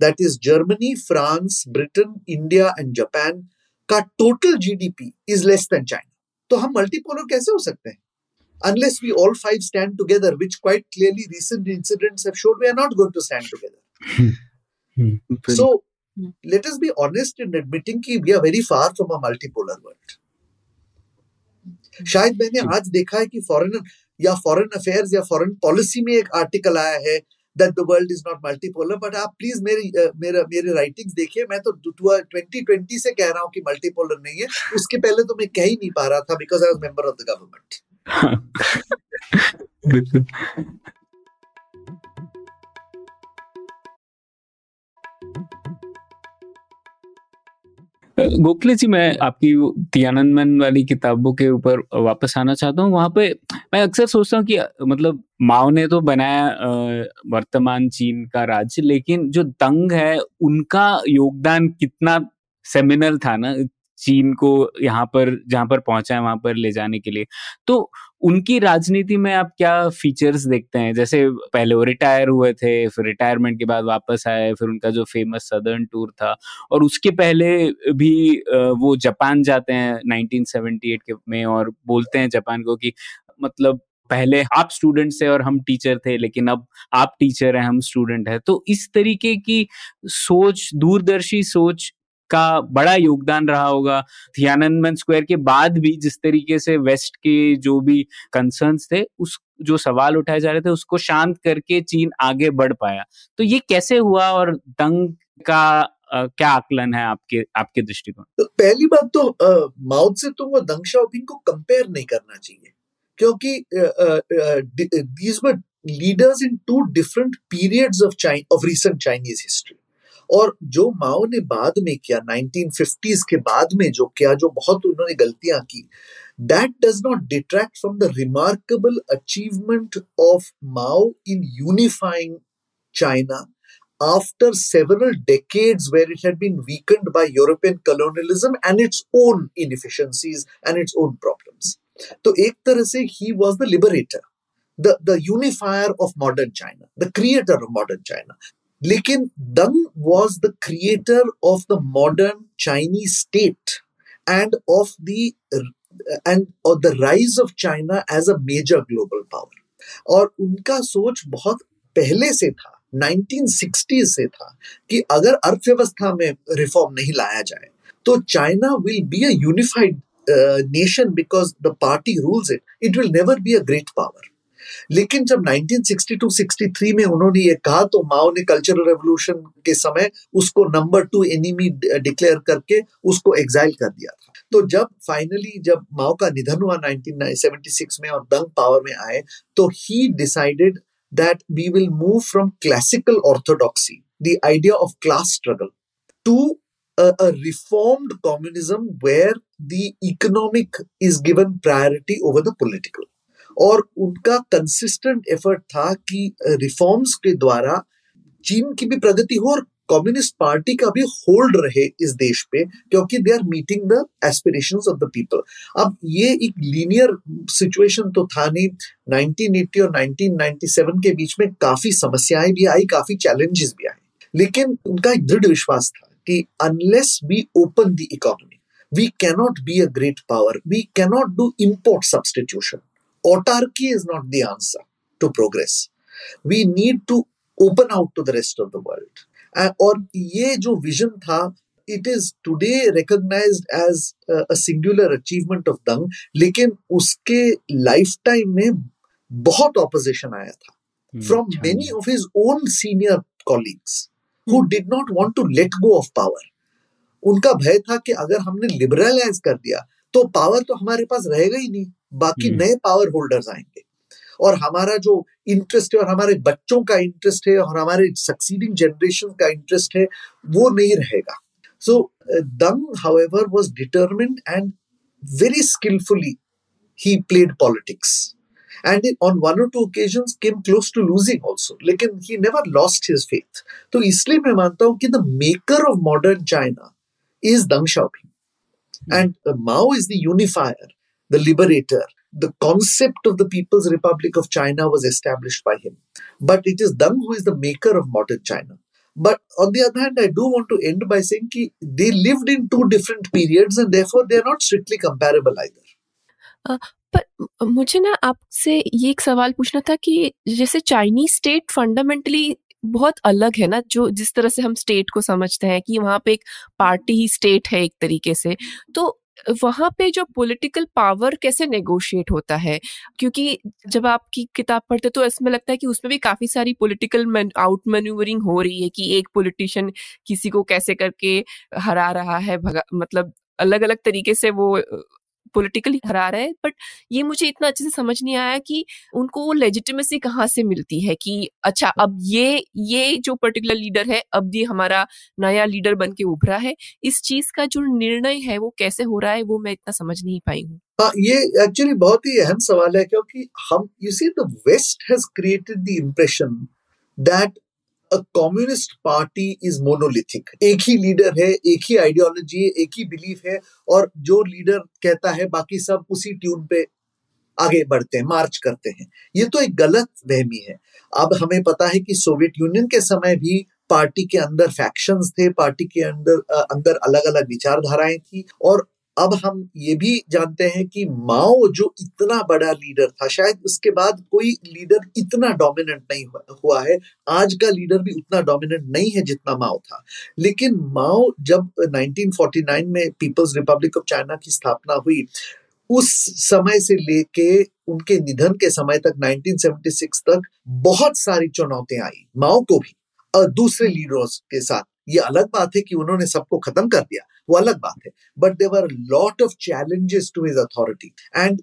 that is Germany, France, Britain, India, and Japan, का total G D P is less than China तो हम multipolar कैसे हो सकते हैं? Unless we all five stand together which quite clearly recent incident have showed we are not going to stand together so let us be honest in admitting की we are very far from a multipolar world शायद मैंने hmm. आज देखा है कि foreigner या foreign affairs या foreign policy में एक आर्टिकल आया है that the world is not multipolar but आप प्लीज़ मेरी मेरा, मेरे राइटिंग्स देखिए, मैं तो ट्वेंटी ट्वेंटी से कह रहा हूँ कि मल्टीपोलर नहीं है। उसके पहले तो मैं कह ही नहीं पा रहा था because I was member of the government Gokhale ji, मैं आपकी तियानंदमन वाली किताबों के ऊपर वापस आना चाहता हूँ। वहाँ पे मैं अक्सर सोचता हूँ कि मतलब माओ ने तो बनाया वर्तमान चीन का राज्य, लेकिन जो दंग है, उनका योगदान कितना सेमिनल था ना, चीन को यहाँ पर, जहाँ पर पहुँचा है, वहाँ पर ले जाने के लिए। तो उनकी राजनीति में आप क्या फीचर्स देखते हैं? जैसे पहले वो रिटायर हुए थे, फिर रिटायरमेंट के बाद वापस आए, फिर उनका जो फ़ेमस सदर्न टूर था और उसके पहले भी वो जापान जाते हैं 1978 के में और बोलते हैं जापान को कि मतलब पहले आप स्टूडेंट थे और हम टीचर थे, लेकिन अब आप टीचर हैं, हम स्टूडेंट हैं। तो इस तरीके की सोच, दूरदर्शी सोच का बड़ा योगदान रहा होगा। थियानंदमन स्क्वायर के बाद भी जिस तरीके से वेस्ट के जो भी कंसर्न्स थे उस जो सवाल उठाए जा रहे थे उसको शांत करके चीन आगे बढ़ पाया। तो ये कैसे हुआ और दंग का आ, क्या आकलन है आपके आपके दृष्टिकोण? तो पहली बात तो माउथ से तुम वो दंग शाओपिंग को कंपेयर नहीं करना चाहिए। क्योंकि these were leaders in two different periods of of recent Chinese history और जो माओ ने बाद में किया 1950s के बाद में जो किया जो बहुत उन्होंने गलतियाँ की that does not detract from the remarkable achievement of Mao in unifying China after several decades where it had been weakened by European colonialism and its own inefficiencies and its own problems. तो एक तरह से he was the liberator, the, the unifier of modern China, the creator of modern China. लेकिन Deng was the creator of the modern state and of the, and of the rise of China as a major global power. और उनका सोच बहुत पहले से था 1960 से था, कि अगर अर्थव्यवस्था में रिफॉर्म नहीं लाया जाए तो China will be a unified nation because the party rules it it will never be a great power लेकिन जब 1962-63 में उन्होंने ये कहा तो माओ ने कल्चरल रेवोल्यूशन के समय उसको नंबर टू एनिमी डिक्लेयर करके उसको एग्जाइल कर दिया था। तो जब फाइनली जब माओ का निधन हुआ 1976 में और दंग पावर में आए तो he decided that we will move from classical orthodoxy the idea of class struggle to a, a reformed communism where the economic is given priority over the political और उनका कंसिस्टेंट एफर्ट था कि reforms के द्वारा चीन की भी प्रगति हो और कम्युनिस्ट पार्टी का भी होल्ड रहे इस देश पे, क्योंकि they are meeting the aspirations of the people अब ये एक लीनियर सिचुएशन तो था नहीं। 1980 और 1997 के बीच में काफ़ी समस्याएँ भी आई, काफ़ी चैलेंजेस भी आए लेकिन उनका एक दृढ़ विश्वास था कि unless we open the economy we cannot be a great power we cannot do import substitution autarky is not the answer to progress. We need to open out to the rest of the world. और ये जो vision था it is today recognised as a singular achievement of Deng लेकिन उसके lifetime में बहुत opposition आया था from many of his own senior colleagues who did not want to let go of power उनका भय था कि अगर हमने लिबरलाइज कर दिया तो पावर तो हमारे पास रहेगा ही नहीं बाकी नए पावर होल्डर्स आएँगे और हमारा जो इंटरेस्ट है और हमारे बच्चों का इंटरेस्ट है और हमारे सक्सीडिंग जनरेशन का इंटरेस्ट है वो नहीं रहेगा so Deng however was determined and very skillfully he played politics and on one or two occasions came close to losing also लेकिन he never lost his faith तो इसलिए मैं मानता हूँ कि the maker of modern China is Deng Xiaoping and uh, Mao is the unifier the liberator. The concept of the People's Republic of China was established by him. But it is Deng who is the maker of modern China. But on the other hand, I do want to end by saying that they lived in two different periods and therefore they are not strictly comparable either. Uh, पर मुझे ना आपसे ये एक सवाल पूछना था कि जैसे चाइनीज स्टेट फंडामेंटली बहुत अलग है ना, जो जिस तरह से हम स्टेट को समझते हैं कि वहाँ पे एक पार्टी ही स्टेट है एक तरीके से तो वहाँ पे जो पॉलिटिकल पावर कैसे नेगोशिएट होता है? क्योंकि जब आपकी किताब पढ़ते तो इसमें लगता है कि उसमें भी काफ़ी सारी पॉलिटिकल आउट मैन्यूवरिंग हो रही है कि एक पॉलिटिशियन किसी को कैसे करके हरा रहा है, भगा मतलब अलग अलग तरीके से वो पॉलिटिकली हरा रहा है बट ये मुझे इतना अच्छे से समझ नहीं आया कि उनको वो लेजिटिमेसी कहाँ से मिलती है कि अच्छा अब ये ये जो पर्टिकुलर लीडर है, अब ये हमारा नया लीडर बन के उभरा है, इस चीज़ का जो निर्णय है वो कैसे हो रहा है, वो मैं इतना समझ नहीं पाई हूँ। हाँ ये एक्चुअली बहुत ही अहम सवाल है, क्योंकि हम you see the West has created the impression that a communist party is monolithic एक ही लीडर है, एक ही आइडियोलॉजी है, एक ही बिलीफ है, और जो लीडर कहता है, बाकी सब उसी ट्यून पे आगे बढ़ते हैं मार्च करते हैं। ये तो एक गलत वहमी है। अब हमें पता है कि सोवियत यूनियन के समय भी पार्टी के अंदर फैक्शंस थे पार्टी के अंदर अंदर अलग अलग विचारधाराएँ थी, और अब हम ये भी जानते हैं कि माओ जो इतना बड़ा लीडर था, शायद उसके बाद कोई लीडर इतना डोमिनेंट नहीं हुआ है। आज का लीडर भी उतना डोमिनेंट नहीं है जितना माओ था। लेकिन माओ जब 1949 में पीपल्स रिपब्लिक ऑफ़ चाइना की स्थापना हुई, उस समय से लेके उनके निधन के समय तक 1976 तक बहुत सारी चुनौतियाँ आई, माओ को भी, और दूसरे लीडर्स के साथ। ये अलग बात है कि उन्होंने सबको खत्म कर दिया वो अलग बात है। But there were lot of challenges to his authority and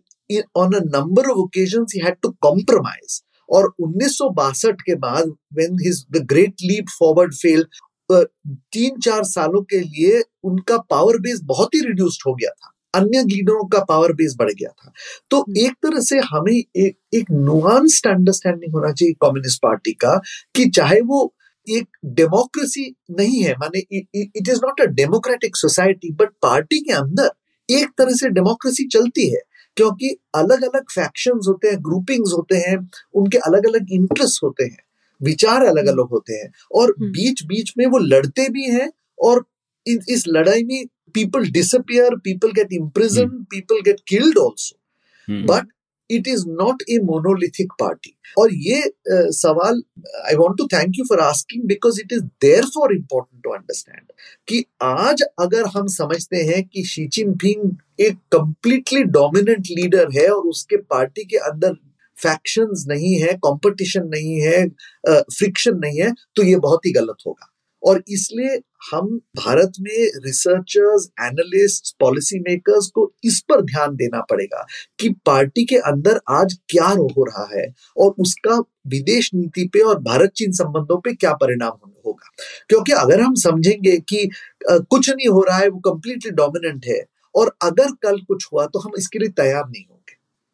on a number of occasion he had to compromise और उन्नीस के बाद when his the great leap forward failed तीन चार सालों के लिए उनका पावर बेस बहुत ही रिड्यूस्ड हो गया था। अन्य लीडरों का पावर बेस बढ़ गया था। तो हम्म। एक तरह से हमें एक एक नुआंस्ड अंडरस्टैंडिंग होना चाहिए कम्युनिस्ट पार्टी का कि चाहे वो एक डेमोक्रेसी नहीं है। माने it is not a democratic society but party के अंदर एक तरह से डेमोक्रेसी चलती है क्योंकि अलग अलग फैक्शन होते हैं ग्रुपिंग्स होते हैं उनके अलग अलग इंटरेस्ट होते हैं विचार अलग अलग होते हैं और हम्म। बीच बीच में वो लड़ते भी हैं और इस लड़ाई में people disappear people get imprison people get killed also but it is not a monolithic party और ये uh, सवाल I want to thank you for asking because it is therefore important to understand कि आज अगर हम समझते हैं कि शी जिनपिंग एक कंप्लीटली डोमिनेंट लीडर है और उसके पार्टी के अंदर फैक्शंस नहीं है कंपटीशन नहीं है फ्रिक्शन नहीं है तो ये बहुत ही गलत होगा। और इसलिए हम भारत में रिसर्चर्स एनालिस्ट पॉलिसी मेकर्स को इस पर ध्यान देना पड़ेगा कि पार्टी के अंदर आज क्या हो रहा है और उसका विदेश नीति पे और भारत चीन संबंधों पे क्या परिणाम होगा। क्योंकि अगर हम समझेंगे कि कुछ नहीं हो रहा है वो कंप्लीटली डोमिनेंट है और अगर कल कुछ हुआ तो हम इसके लिए तैयार नहीं होंगे।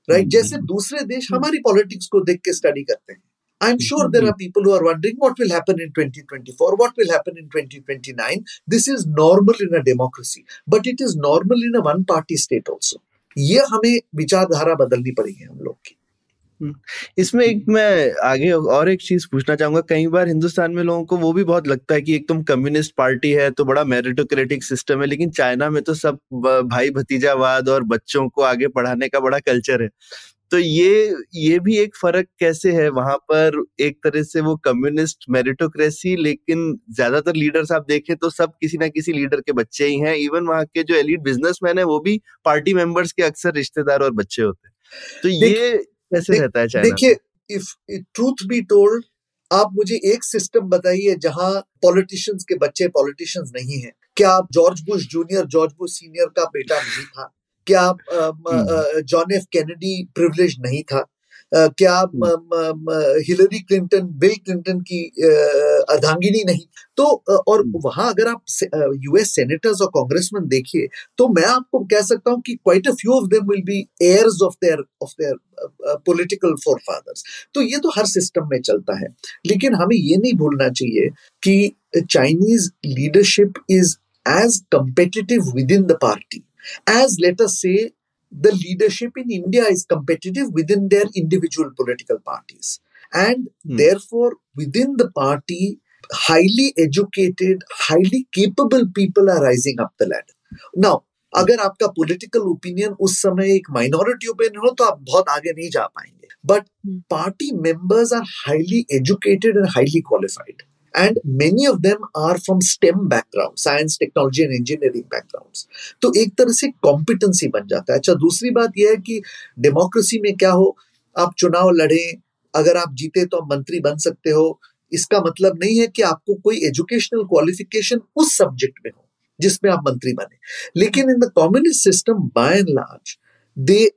Right right? जैसे दूसरे देश हमारी पॉलिटिक्स को देख के स्टडी करते हैं। I'm sure there are people who are wondering what will happen in 2024, what will happen in 2029. This is normal in a democracy, but it is normal in a one party state also. ये हमें विचारधारा बदलनी पड़ेगी हम लोग की। इसमें एक मैं आगे और एक चीज़ पूछना चाहूँगा। कई बार हिंदुस्तान में लोगों को वो भी बहुत लगता है कि एक तुम कम्युनिस्ट पार्टी है तो बड़ा मेरिटोक्रेटिक सिस्टम है लेकिन चाइना में तो सब भाई भतीजावाद और बच्चों को आगे पढ़ाने का बड़ा कल्चर है। तो ये ये भी एक फ़र्क कैसे है? वहाँ पर एक तरह से वो कम्युनिस्ट मेरिटोक्रेसी लेकिन ज़्यादातर लीडर्स आप देखें तो सब किसी ना किसी लीडर के बच्चे ही हैं। इवन वहाँ के जो एलिट बिजनेसमैन है वो भी पार्टी मेंबर्स के अक्सर रिश्तेदार और बच्चे होते हैं। तो ये कैसे रहता है चाइना? देखिए इफ़ ट्रूथ बी टोल्ड आप मुझे एक सिस्टम बताइए जहाँ पॉलिटिशियंस के बच्चे पॉलिटिशियंस नहीं है। क्या George Bush junior George Bush senior का बेटा नहीं था? क्या। जॉन एफ़ कैनेडी प्रिविलेज नहीं था? क्या हिलरी क्लिंटन बिल क्लिंटन की अर्धांगिनी नहीं? तो और हम्म। वहाँ अगर आप यूएस सेनेटर्स और कांग्रेसमैन देखिए तो मैं आपको कह सकता हूँ कि quite a few of them will be heirs of their of their political forefathers तो ये तो हर सिस्टम में चलता है। लेकिन हमें ये नहीं भूलना चाहिए कि Chinese leadership is as competitive within the party as let us say the leadership in India is competitive within their individual political parties. And hmm. therefore, within the party, highly educated, highly capable people are rising up the ladder. Now, अगर आपका political opinion उस समय एक minority opinion हो तो आप बहुत आगे नहीं जा पाएंगे but party members are highly educated and highly qualified and many of them are from STEM background, science, technology and engineering backgrounds. तो एक तरह से कॉम्पिटेंसी बन जाता है अच्छा दूसरी बात यह है कि डेमोक्रेसी में क्या हो आप चुनाव लड़े अगर आप जीते तो आप मंत्री बन सकते हो इसका मतलब नहीं है कि आपको कोई एजुकेशनल क्वालिफिकेशन उस सब्जेक्ट में हो जिसमें आप मंत्री बने लेकिन in the communist system by and large they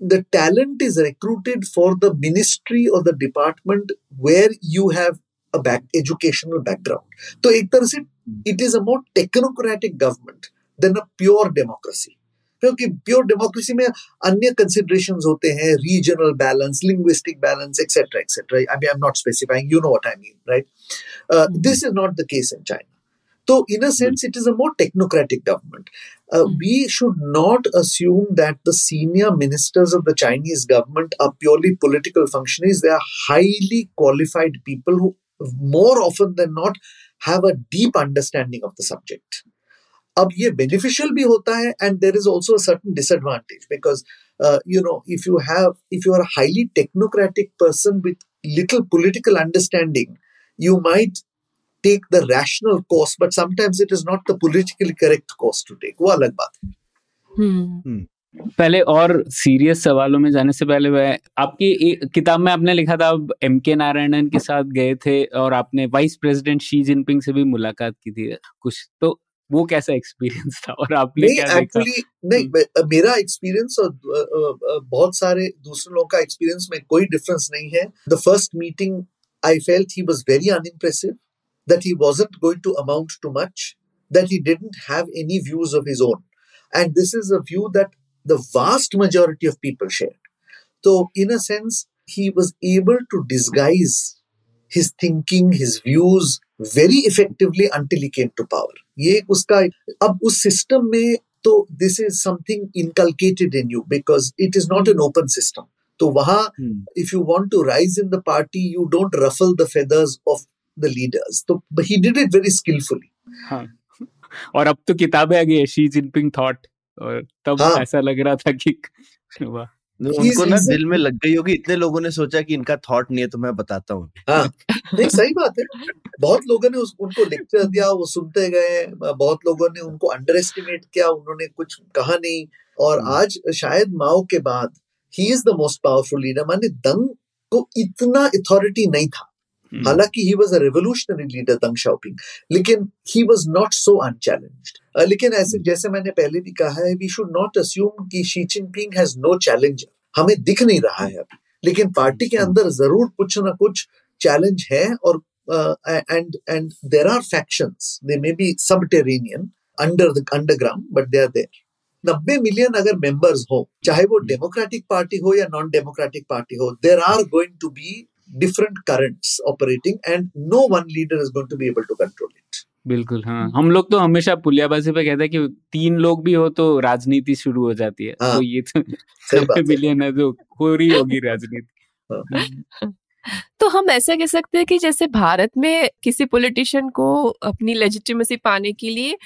the talent is recruited for the ministry or the department where you have a back educational background तो एक तरह से it is a more technocratic government than a pure democracy क्योंकि pure democracy में अन्य consideration होते हैं regional balance linguistic balance etcetera etcetera I mean I am not specifying you know what I mean right this is not the case in China So, in a sense, it is a more technocratic government. Uh, mm. We should not assume that the senior ministers of the Chinese government are purely political functionaries. They are highly qualified people who more often than not have a deep understanding of the subject अब ये beneficial भी होता है and there is also certain disadvantage because you know if you have if you are highly technocratic person with little political understanding you might take the rational course but sometimes it is not the politically correct course to take वो अलग बात है हम्म पहले और serious सवालों में जाने से पहले मैं आपकी किताब में आपने लिखा था आप एम के नारायणन के साथ गए थे और आपने वाइस प्रेसिडेंट शी जिनपिंग से भी मुलाकात की थी कुछ तो वो कैसा एक्सपीरियंस था और आपने नहीं क्या देखा? नहीं मेरा एक्सपीरियंस और बहुत सारे दूसरे लोगों का एक्सपीरियंस में कोई डिफरेंस नहीं है। The first meeting I felt he was very that he wasn't going to amount to much that he didn't have any views of his own and this is a view that The vast majority of people shared so in a sense he was able to disguise his thinking his views very effectively until he came to power ये एक उसका अब उस system में तो this is something inculcated in you because it is not an open system तो वहां if you want to rise in the party, you don't ruffle the feathers of the leaders. So but he did it very skillfully. हाँ और अब तो किताबें आ गई है शी जिनपिंग थॉट और तब हाँ। ऐसा लग रहा था कि वाह। उनको ना दिल में लग गई होगी इतने लोगों ने सोचा कि इनका थॉट नहीं है तो मैं बताता हूँ। हाँ। नहीं सही बात है। बहुत लोगों ने उस, उनको लेक्चर दिया वो सुनते गए बहुत लोगों ने उनको अंडर एस्टिमेट किया उन्होंने कुछ कहा नहीं। और हम्म। आज शायद माओ के बाद he is the most powerful leader माने दंग को इतना अथॉरिटी नहीं था। हालाँकि he was a revolutionary leader Deng Xiaoping लेकिन he was not so unchallenged लेकिन ऐसे जैसे मैंने पहले भी कहा है वी शुड नॉट अस्यूम कि Xi Jinping has no challenger हमें दिख नहीं रहा है अभी। लेकिन पार्टी के अंदर ज़रूर कुछ ना कुछ चैलेंज है और and and there are factions they may be subterranean under the underground but they are there नब्बे मिलियन अगर मेंबर्स हो चाहे वो डेमोक्रेटिक पार्टी हो या नॉन डेमोक्रेटिक पार्टी हो there are going to be different currents operating and no one leader is going to be able to control it. बिल्कुल हाँ। हम लोग तो हमेशा पुलियाबाजी पे कहते हैं कि तीन लोग भी हो तो राजनीति शुरू हो जाती है। हाँ, तो ये तो है। बिलियन है जो हो रही होगी राजनीति। हाँ। तो हम ऐसा कह सकते हैं कि जैसे भारत में किसी पॉलिटिशियन को अपनी लेजिटिमेसी पाने के लिए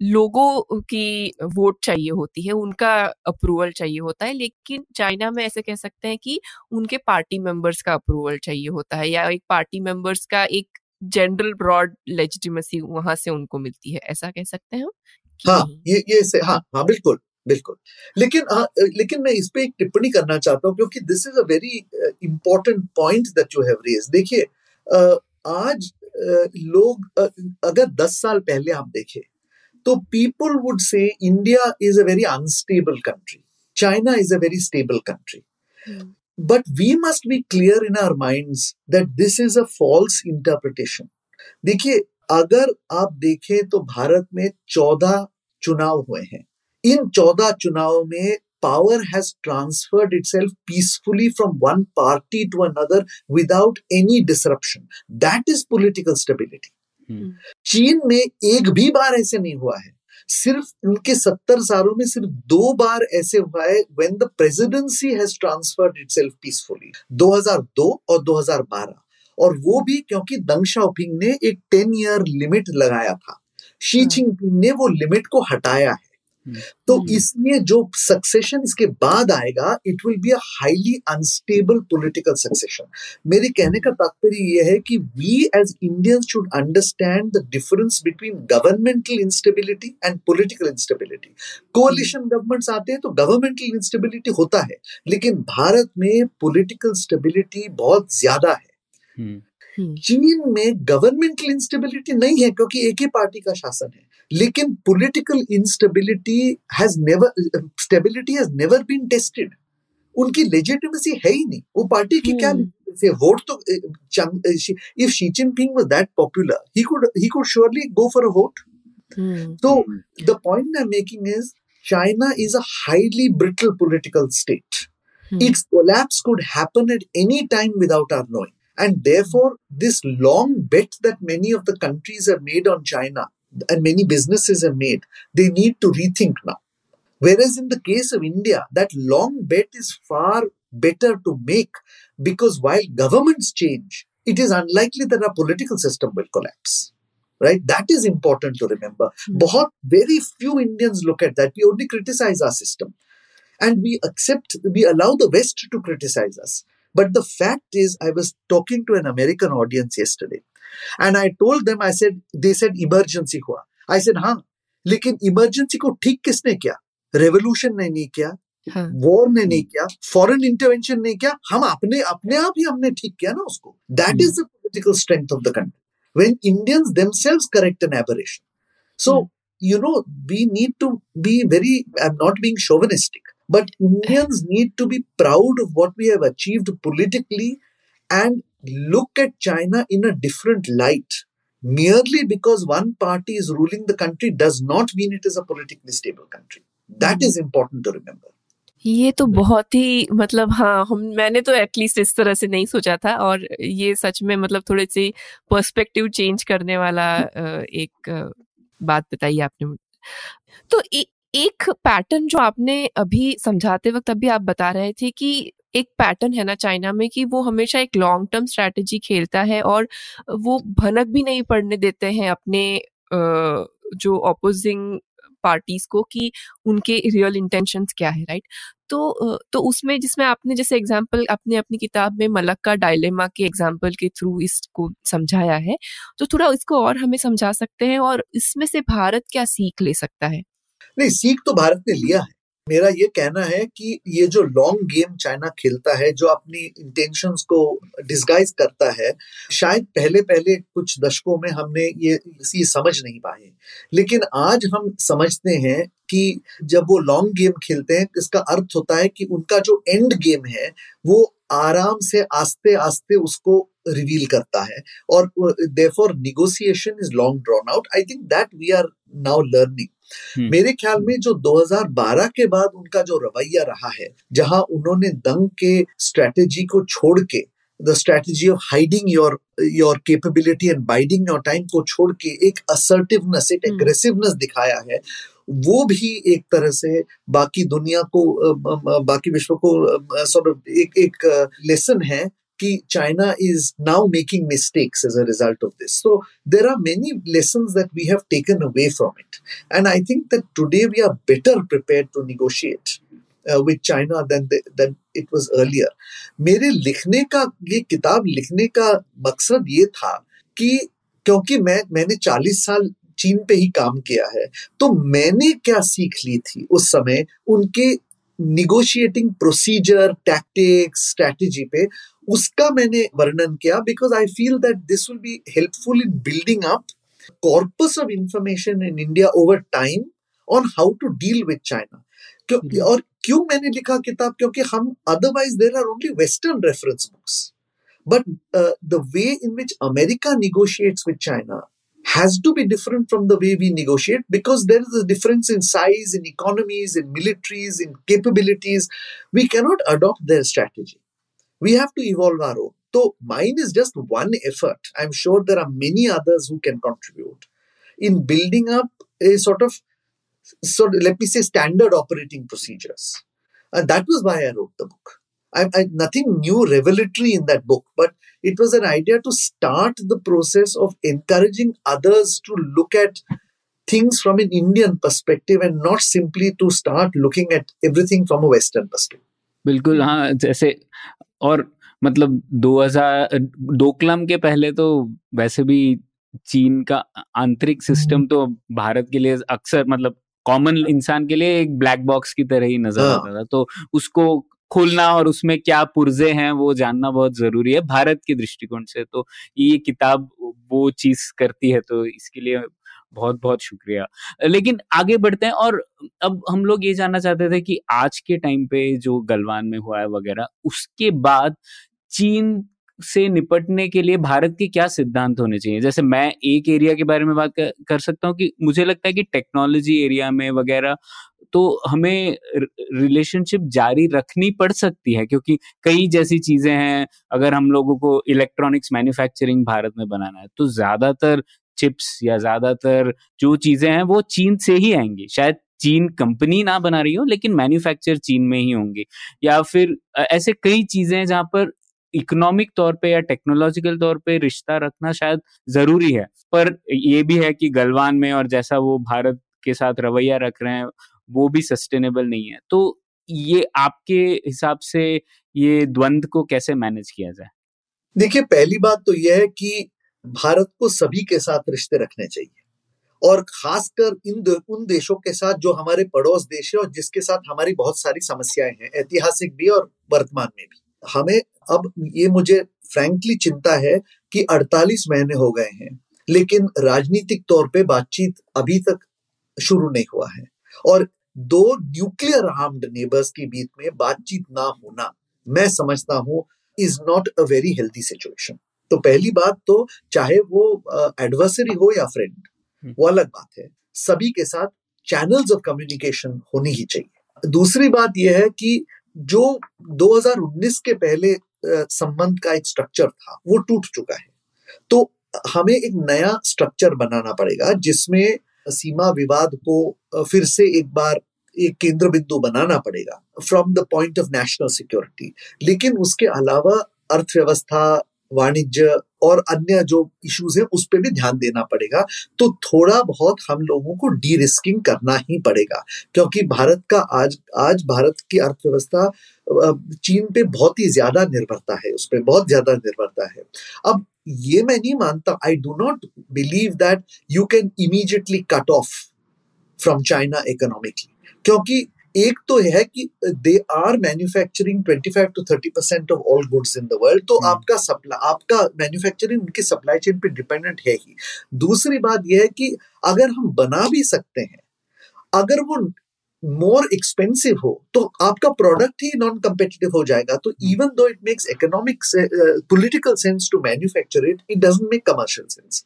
लोगों की वोट चाहिए होती है उनका अप्रूवल चाहिए होता है लेकिन चाइना में ऐसे कह सकते हैं कि उनके पार्टी मेंबर्स का अप्रूवल चाहिए होता है या एक पार्टी मेंबर्स का एक जनरल ब्रॉड लेजिटिमेसी वहाँ से उनको मिलती है ऐसा कह सकते हैं हम? हाँ ये ये से हाँ हाँ बिल्कुल बिल्कुल। लेकिन हाँ लेकिन मैं इस पे एक टिप्पणी करना चाहता हूँ क्योंकि this is a very important point that you have raise देखिए आज अ, लोग अ, अगर दस साल पहले आप देखें तो people would say India is a very unstable country China is a very stable country but we must be clear in our minds that this is a false interpretation. देखिए अगर आप देखें तो भारत में चौदह चुनाव हुए हैं। इन चौदह चुनाव में power has transferred itself peacefully from one party to another without any disruption that is political stability चीन में एक भी बार ऐसे नहीं हुआ है। सिर्फ़ उनके सत्तर सालों में सिर्फ़ दो बार ऐसे हुआ है when the presidency has transferred itself peacefully 2002 और 2012 और वो भी क्योंकि दंग शाओपिंग ने एक टेन ईयर लिमिट लगाया था। शी हाँ। जिनपिंग ने वो लिमिट को हटाया है। हम्म। तो हम्म। इसलिए जो सक्सेशन इसके बाद आएगा it will be a highly unstable political succession मेरे कहने का तात्पर्य यह है कि we as Indians should understand the difference between governmental instability and political instability coalition governments आते हैं तो गवर्नमेंटल इंस्टेबिलिटी होता है लेकिन भारत में पॉलिटिकल स्टेबिलिटी बहुत ज़्यादा है। हम्म, चीन में गवर्नमेंटल इंस्टेबिलिटी नहीं है क्योंकि एक ही पार्टी का शासन है। लेकिन political instability has never stability has never been tested उनकी लेजिटिमेसी है ही नहीं वो पार्टी की क्या हम्म। legitimacy है वोट तो if Xi Jinping was that popular he could he could surely go for a vote hmm, So the point I'm making is China is a highly brittle political state. Hmm, Its collapse could happen at any time without our knowing. And therefore, this long bet that many of the countries have made on China and many businesses have made, they need to rethink now. Whereas in the case of India, that long bet is far better to make because while governments change, it is unlikely that our political system will collapse. Right? That is important to remember. Mm. Very few Indians look at that. We only criticize our system. And we accept, we allow the West to criticize us. But the fact is, I was talking to an American audience yesterday and i told them i said they said emergency हुआ i said हाँ लेकिन emergency को ठीक किसने किया revolution ने नहीं किया हाँ वॉर ने नहीं किया फॉरेन इंटरवेंशन ने किया हम अपने अपने आप ही हमने ठीक किया ना उसको that is the political strength of the country when Indians themselves correct an aberration so you know we need to be very i'm not being chauvinistic but indians need to be proud of what we have achieved politically and look at china in a different light merely because one party is ruling the country does not mean it is a politically stable country that is important to remember ये तो बहुत ही मतलब हाँ हम मैंने तो at least इस तरह से नहीं सोचा था और ये सच में मतलब थोड़े से पर्सपेक्टिव चेंज करने वाला एक बात बताई आपने तो ए, एक पैटर्न जो आपने अभी समझाते वक्त अभी आप बता रहे थे कि एक पैटर्न है ना चाइना में कि वो हमेशा एक लॉन्ग टर्म स्ट्रैटेजी खेलता है और वो भनक भी नहीं पड़ने देते हैं अपने जो ऑपोजिंग पार्टीज़ को कि उनके रियल इंटेंशंस क्या है राइट तो तो उसमें जिसमें आपने जैसे एग्जांपल अपने अपनी किताब में मलक्का डायलेमा के एग्जांपल के थ्रू इसको समझाया है तो थोड़ा इसको और हमें समझा सकते हैं और इसमें से भारत क्या सीख ले सकता है? नहीं, सीख तो भारत ने लिया है। मेरा ये कहना है कि ये जो लॉन्ग गेम चाइना खेलता है, जो अपनी इंटेंशंस को डिस्गाइज करता है, शायद पहले पहले कुछ दशकों में हमने ये ये समझ नहीं पाए। लेकिन आज हम समझते हैं कि जब वो लॉन्ग गेम खेलते हैं, इसका अर्थ होता है कि उनका जो एंड गेम है, वो आराम से आस्ते आस्ते उसको रिवील करता है। और therefore negotiation is long drawn out I think that we are now learning. मेरे ख्याल में जो 2012 के बाद उनका जो रवैया रहा है जहाँ उन्होंने दंग के स्ट्रेटेजी को छोड़ के the strategy of hiding your your capability and biding your time को छोड़ के एक असर्टिवनेस एक हम्म। एग्रेसिवनेस दिखाया है वो भी एक तरह से बाकी दुनिया को बाकी विश्व को सॉर्ट एक एक लेसन है कि China is now making mistakes as a result of this so there are many lesson that we have taken away from it and I think that today we are better prepare to negotiate with China than it was earlier मेरे लिखने का, ये किताब लिखने का मकसद ये था कि क्योंकि मैं, मैंने 40 साल चीन पे ही काम किया है तो मैंने क्या सीख ली थी उस समय उनके निगोशिएटिंग प्रोसीजर टैक्टिक्स स्ट्रैटेजी पे उसका मैंने वर्णन किया because I feel that this will be helpful in building up corpus of information in India over time on how to deal with China क्यों और क्यों मैंने लिखा किताब क्योंकि हम otherwise there are only western reference books but the way in which America negotiates with China has to be different from the way we negotiate because there is a difference in size, in economies, in militaries, in capabilities. We cannot adopt their strategy. We have to evolve our own. So mine is just one effort. I'm sure there are many others who can contribute in building up a sort of, sort of let me say, standard operating procedures. And that was why I wrote the book. I, I, nothing new revelatory in that book, but it was an idea to start the process of encouraging others to look at things from an Indian perspective and not simply to start looking at everything from a Western perspective. बिल्कुल हाँ जैसे और मतलब 2000 डोकलाम के पहले तो वैसे भी चीन का आंतरिक सिस्टम तो भारत के लिए अक्सर मतलब कॉमन इंसान के लिए एक ब्लैक बॉक्स की तरह ही नज़र हाँ। आता था। तो उसको खोलना और उसमें क्या पुर्जे हैं वो जानना बहुत ज़रूरी है भारत के दृष्टिकोण से। तो ये किताब वो चीज़ करती है तो इसके लिए बहुत बहुत शुक्रिया लेकिन आगे बढ़ते हैं और अब हम लोग ये जानना चाहते थे कि आज के टाइम पे जो गलवान में हुआ है वगैरह उसके बाद चीन से निपटने के लिए भारत के क्या सिद्धांत होने चाहिए? जैसे मैं एक एरिया के बारे में बात कर, कर सकता हूँ कि मुझे लगता है कि टेक्नोलॉजी एरिया में वगैरह तो हमें रिलेशनशिप जारी रखनी पड़ सकती है क्योंकि कई जैसी चीज़ें हैं अगर हम लोगों को इलेक्ट्रॉनिक्स मैन्युफैक्चरिंग भारत में बनाना है तो ज़्यादातर चिप्स या ज़्यादातर जो चीज़ें हैं, वो चीन से ही आएँगी। शायद चीन कंपनी ना बना रही हो, लेकिन मैन्युफैक्चर चीन में ही होंगे। या फिर ऐसे कई चीज़ें हैं जहाँ पर इकोनॉमिक तौर पे या टेक्नोलॉजिकल तौर पे रिश्ता रखना शायद ज़रूरी है। पर ये भी है कि गलवान में और जैसा वो भारत के साथ रवैया रख रहे हैं, वो भी सस्टेनेबल नहीं है। तो ये आपके हिसाब से ये द्वंद को कैसे मैनेज किया जाए? देखिए, पहली बात तो यह है कि भारत को सभी के साथ रिश्ते रखने चाहिए। और खासकर इन दे, उन देशों के साथ जो हमारे पड़ोस देश है और जिसके साथ हमारी बहुत सारी समस्याएँ हैं ऐतिहासिक भी और वर्तमान में भी। हमें अब ये मुझे फ्रैंकली चिंता है कि 48 महीने हो गए हैं लेकिन राजनीतिक तौर पे बातचीत अभी तक शुरू नहीं हुआ है। और दो न्यूक्लियर आर्म्ड नेबर्स के बीच में बातचीत ना होना मैं समझता हूँ is not a very healthy situation तो पहली बात तो चाहे वो एडवर्सरी हो या फ्रेंड हम्म। वो अलग बात है। सभी के साथ चैनल्स ऑफ़ कम्युनिकेशन होनी ही चाहिए। दूसरी बात यह है कि जो 2019 के पहले संबंध का एक स्ट्रक्चर था वो टूट चुका है। तो हमें एक नया स्ट्रक्चर बनाना पड़ेगा जिसमें सीमा विवाद को फिर से एक बार एक केंद्र बिंदु बनाना पड़ेगा from the point of national security लेकिन उसके अलावा अर्थव्यवस्था वाणिज्य और अन्य जो इश्यूज़ हैं, उस पर भी ध्यान देना पड़ेगा। तो थोड़ा बहुत हम लोगों को डी रिस्किंग करना ही पड़ेगा, क्योंकि भारत का आज आज भारत की अर्थव्यवस्था चीन पे बहुत ही ज़्यादा निर्भरता है, उस पर बहुत ज़्यादा निर्भरता है। अब ये मैं नहीं मानता I do not believe that you can immediately cut off from China economically क्योंकि एक तो यह है कि they are manufacturing 25 to 30 percent of all goods in the world तो hmm. आपका सप्लाई आपका मैन्युफैक्चरिंग उनके सप्लाई चेन पे डिपेंडेंट है ही। दूसरी बात यह है कि अगर हम बना भी सकते हैं अगर वो मोर एक्सपेंसिव हो तो आपका प्रोडक्ट ही नॉन कम्पिटिटिव हो जाएगा। तो even though it makes economic political sense to manufacture it it doesn't make commercial sense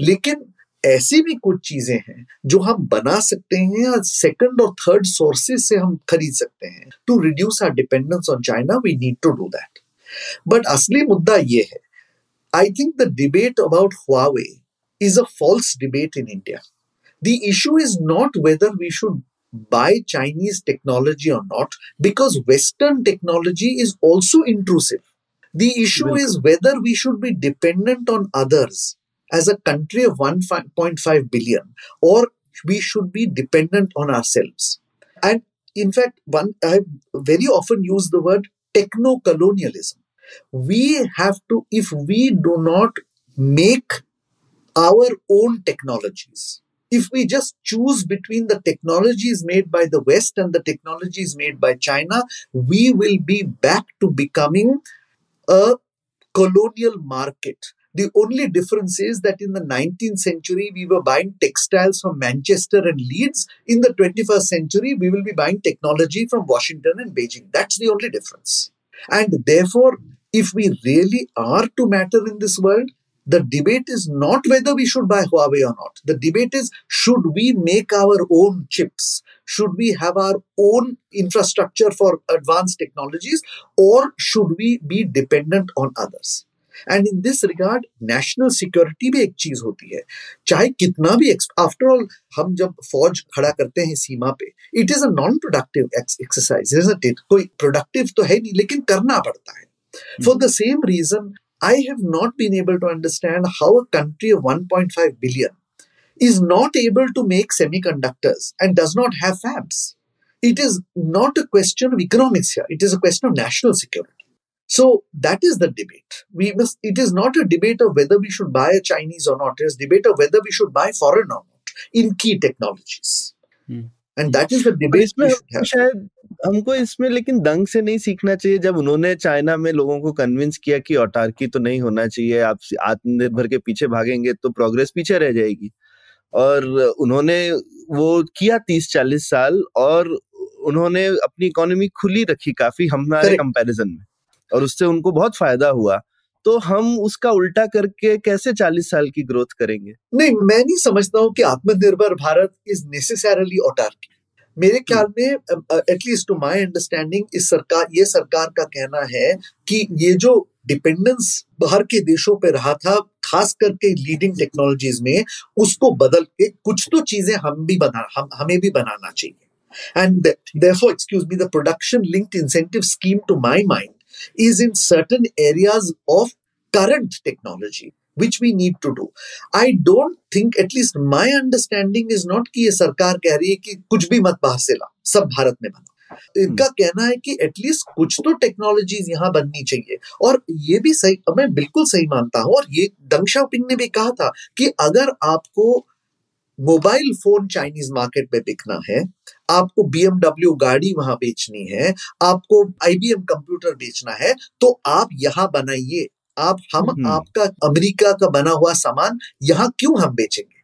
लेकिन ऐसी भी कुछ चीज़ें हैं जो हम बना सकते हैं या सेकंड और थर्ड सोर्सेज से हम खरीद सकते हैं। To reduce our dependence on China we need to do that but असली मुद्दा ये है I think the debate about Huawei is a false debate in India the issue is not whether we should buy Chinese technology or not, because Western technology is also intrusive. The issue is whether we should be dependent on others as a country of 1.5 billion, or we should be dependent on ourselves. And in fact, one I very often use the word techno colonialism. We have to, if we do not make our own technologies, if we just choose between the technologies made by the West and the technologies made by China, we will be back to becoming a colonial market the only difference is that in the 19th century, we were buying textiles from Manchester and Leeds. In the 21st century, we will be buying technology from Washington and Beijing. That's the only difference. And therefore, if we really are to matter in this world, the debate is not whether we should buy Huawei or not. The debate is should we make our own chips? Should we have our own infrastructure for advanced technologies? Or should we be dependent on others? And in this regard national security भी एक चीज़ होती है। चाहे कितना भी after all हम जब फौज खड़ा करते हैं सीमा पे it is a productive exercise कोई प्रोडक्टिव तो है नहीं, लेकिन करना पड़ता है। For the same reason I have not been able to understand how a country of 1.5 billion is not able to make semiconductors and does not have question of economics it is a question of national security So that is the debate. We must. It is not a debate of whether we should buy a Chinese or not. It is debate of whether we should buy foreign or not in key technologies. Hmm. And that is the debate. इसमें शायद हमको इसमें लेकिन दंग से नहीं सीखना चाहिए जब उन्होंने चाइना में लोगों को कन्विंस किया कि ऑटार्की तो नहीं होना चाहिए आप आत्मनिर्भर के पीछे भागेंगे तो प्रोग्रेस पीछे रह जाएगी और उन्होंने वो किया तीस चालीस साल और उन्होंने अपनी इकोनॉमी खुली रखी काफ़ी हमारे कंपैरिजन में और उससे उनको बहुत फ़ायदा हुआ। तो हम उसका उल्टा करके कैसे चालीस साल की ग्रोथ करेंगे? नहीं मैं नहीं समझता हूँ कि आत्मनिर्भर भारत इज़ नेसेसरली ऑटार्की मेरे ख्याल में एटलीस्ट टू माय अंडरस्टैंडिंग इस सरकार ये सरकार का कहना है कि ये जो डिपेंडेंस बाहर के देशों पे रहा था खास करके लीडिंग टेक्नोलॉजीज़ में उसको बदल के कुछ तो चीज़ें हम भी बना हम हमें भी बनाना चाहिए। And therefore excuse me the production linked incentive scheme to my mind is in certain areas of current technology which we need to do. I don't think at least my understanding is not कि ये सरकार कह रही है कि कुछ भी मत बाहर से ला सब भारत में बना। इनका कहना है कि एटलीस्ट कुछ तो टेक्नोलॉजीज़ यहाँ बननी चाहिए। और ये भी सही मैं बिल्कुल सही मानता हूँ और ये दंग शाओपिंग ने भी कहा था कि अगर आपको मोबाइल फ़ोन चाइनीज़ मार्केट में बिकना है आपको बीएमडब्ल्यू गाड़ी वहाँ बेचनी है आपको आईबीएम कंप्यूटर बेचना है तो आप यहाँ बनाइए आप हम हम्म। आपका अमेरिका का बना हुआ सामान यहाँ क्यों हम बेचेंगे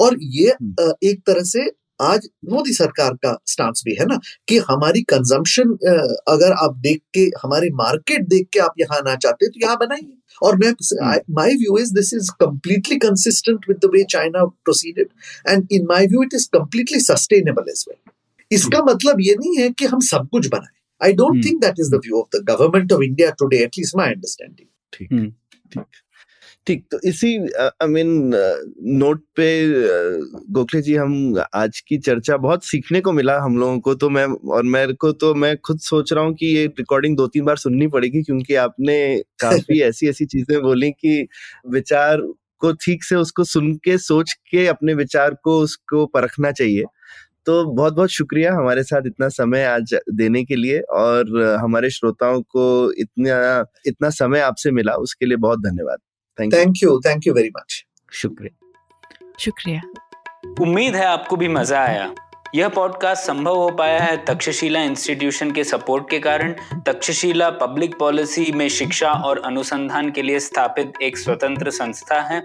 और ये हम्म। एक तरह से आज मोदी सरकार का स्टांस भी है ना कि हमारी कंजम्पशन अगर आप देख के हमारी मार्केट देख के आप यहाँ आना चाहते तो यहाँ बनाइए। और मैं my view is this is completely consistent with the way China proceeded and in my view it is completely sustainable as well इसका मतलब ये नहीं है कि हम सब कुछ बनाए। I don't hmm. Think that is the view of the government of India today at least my understanding ठीक हम्म। ठीक। ठीक तो इसी आई मीन नोट पे गोखले जी हम आज की चर्चा बहुत सीखने को मिला हम लोगों को तो मैं और मेरे को तो मैं खुद सोच रहा हूँ कि ये रिकॉर्डिंग दो तीन बार सुननी पड़ेगी क्योंकि आपने काफ़ी ऐसी ऐसी चीज़ें बोली कि विचार को ठीक से उसको सुन के सोच के अपने विचार को उसको परखना चाहिए। तो बहुत बहुत शुक्रिया हमारे साथ इतना समय आज देने के लिए और हमारे श्रोताओं को इतना इतना समय आपसे मिला उसके लिए बहुत धन्यवाद। Thank you thank you very much शुक्रिया। शुक्रिया। उम्मीद है आपको भी मज़ा आया। यह पॉडकास्ट संभव हो पाया है तक्षशिला इंस्टीट्यूशन के सपोर्ट के कारण। तक्षशिला पब्लिक पॉलिसी में शिक्षा और अनुसंधान के लिए स्थापित एक स्वतंत्र संस्था है।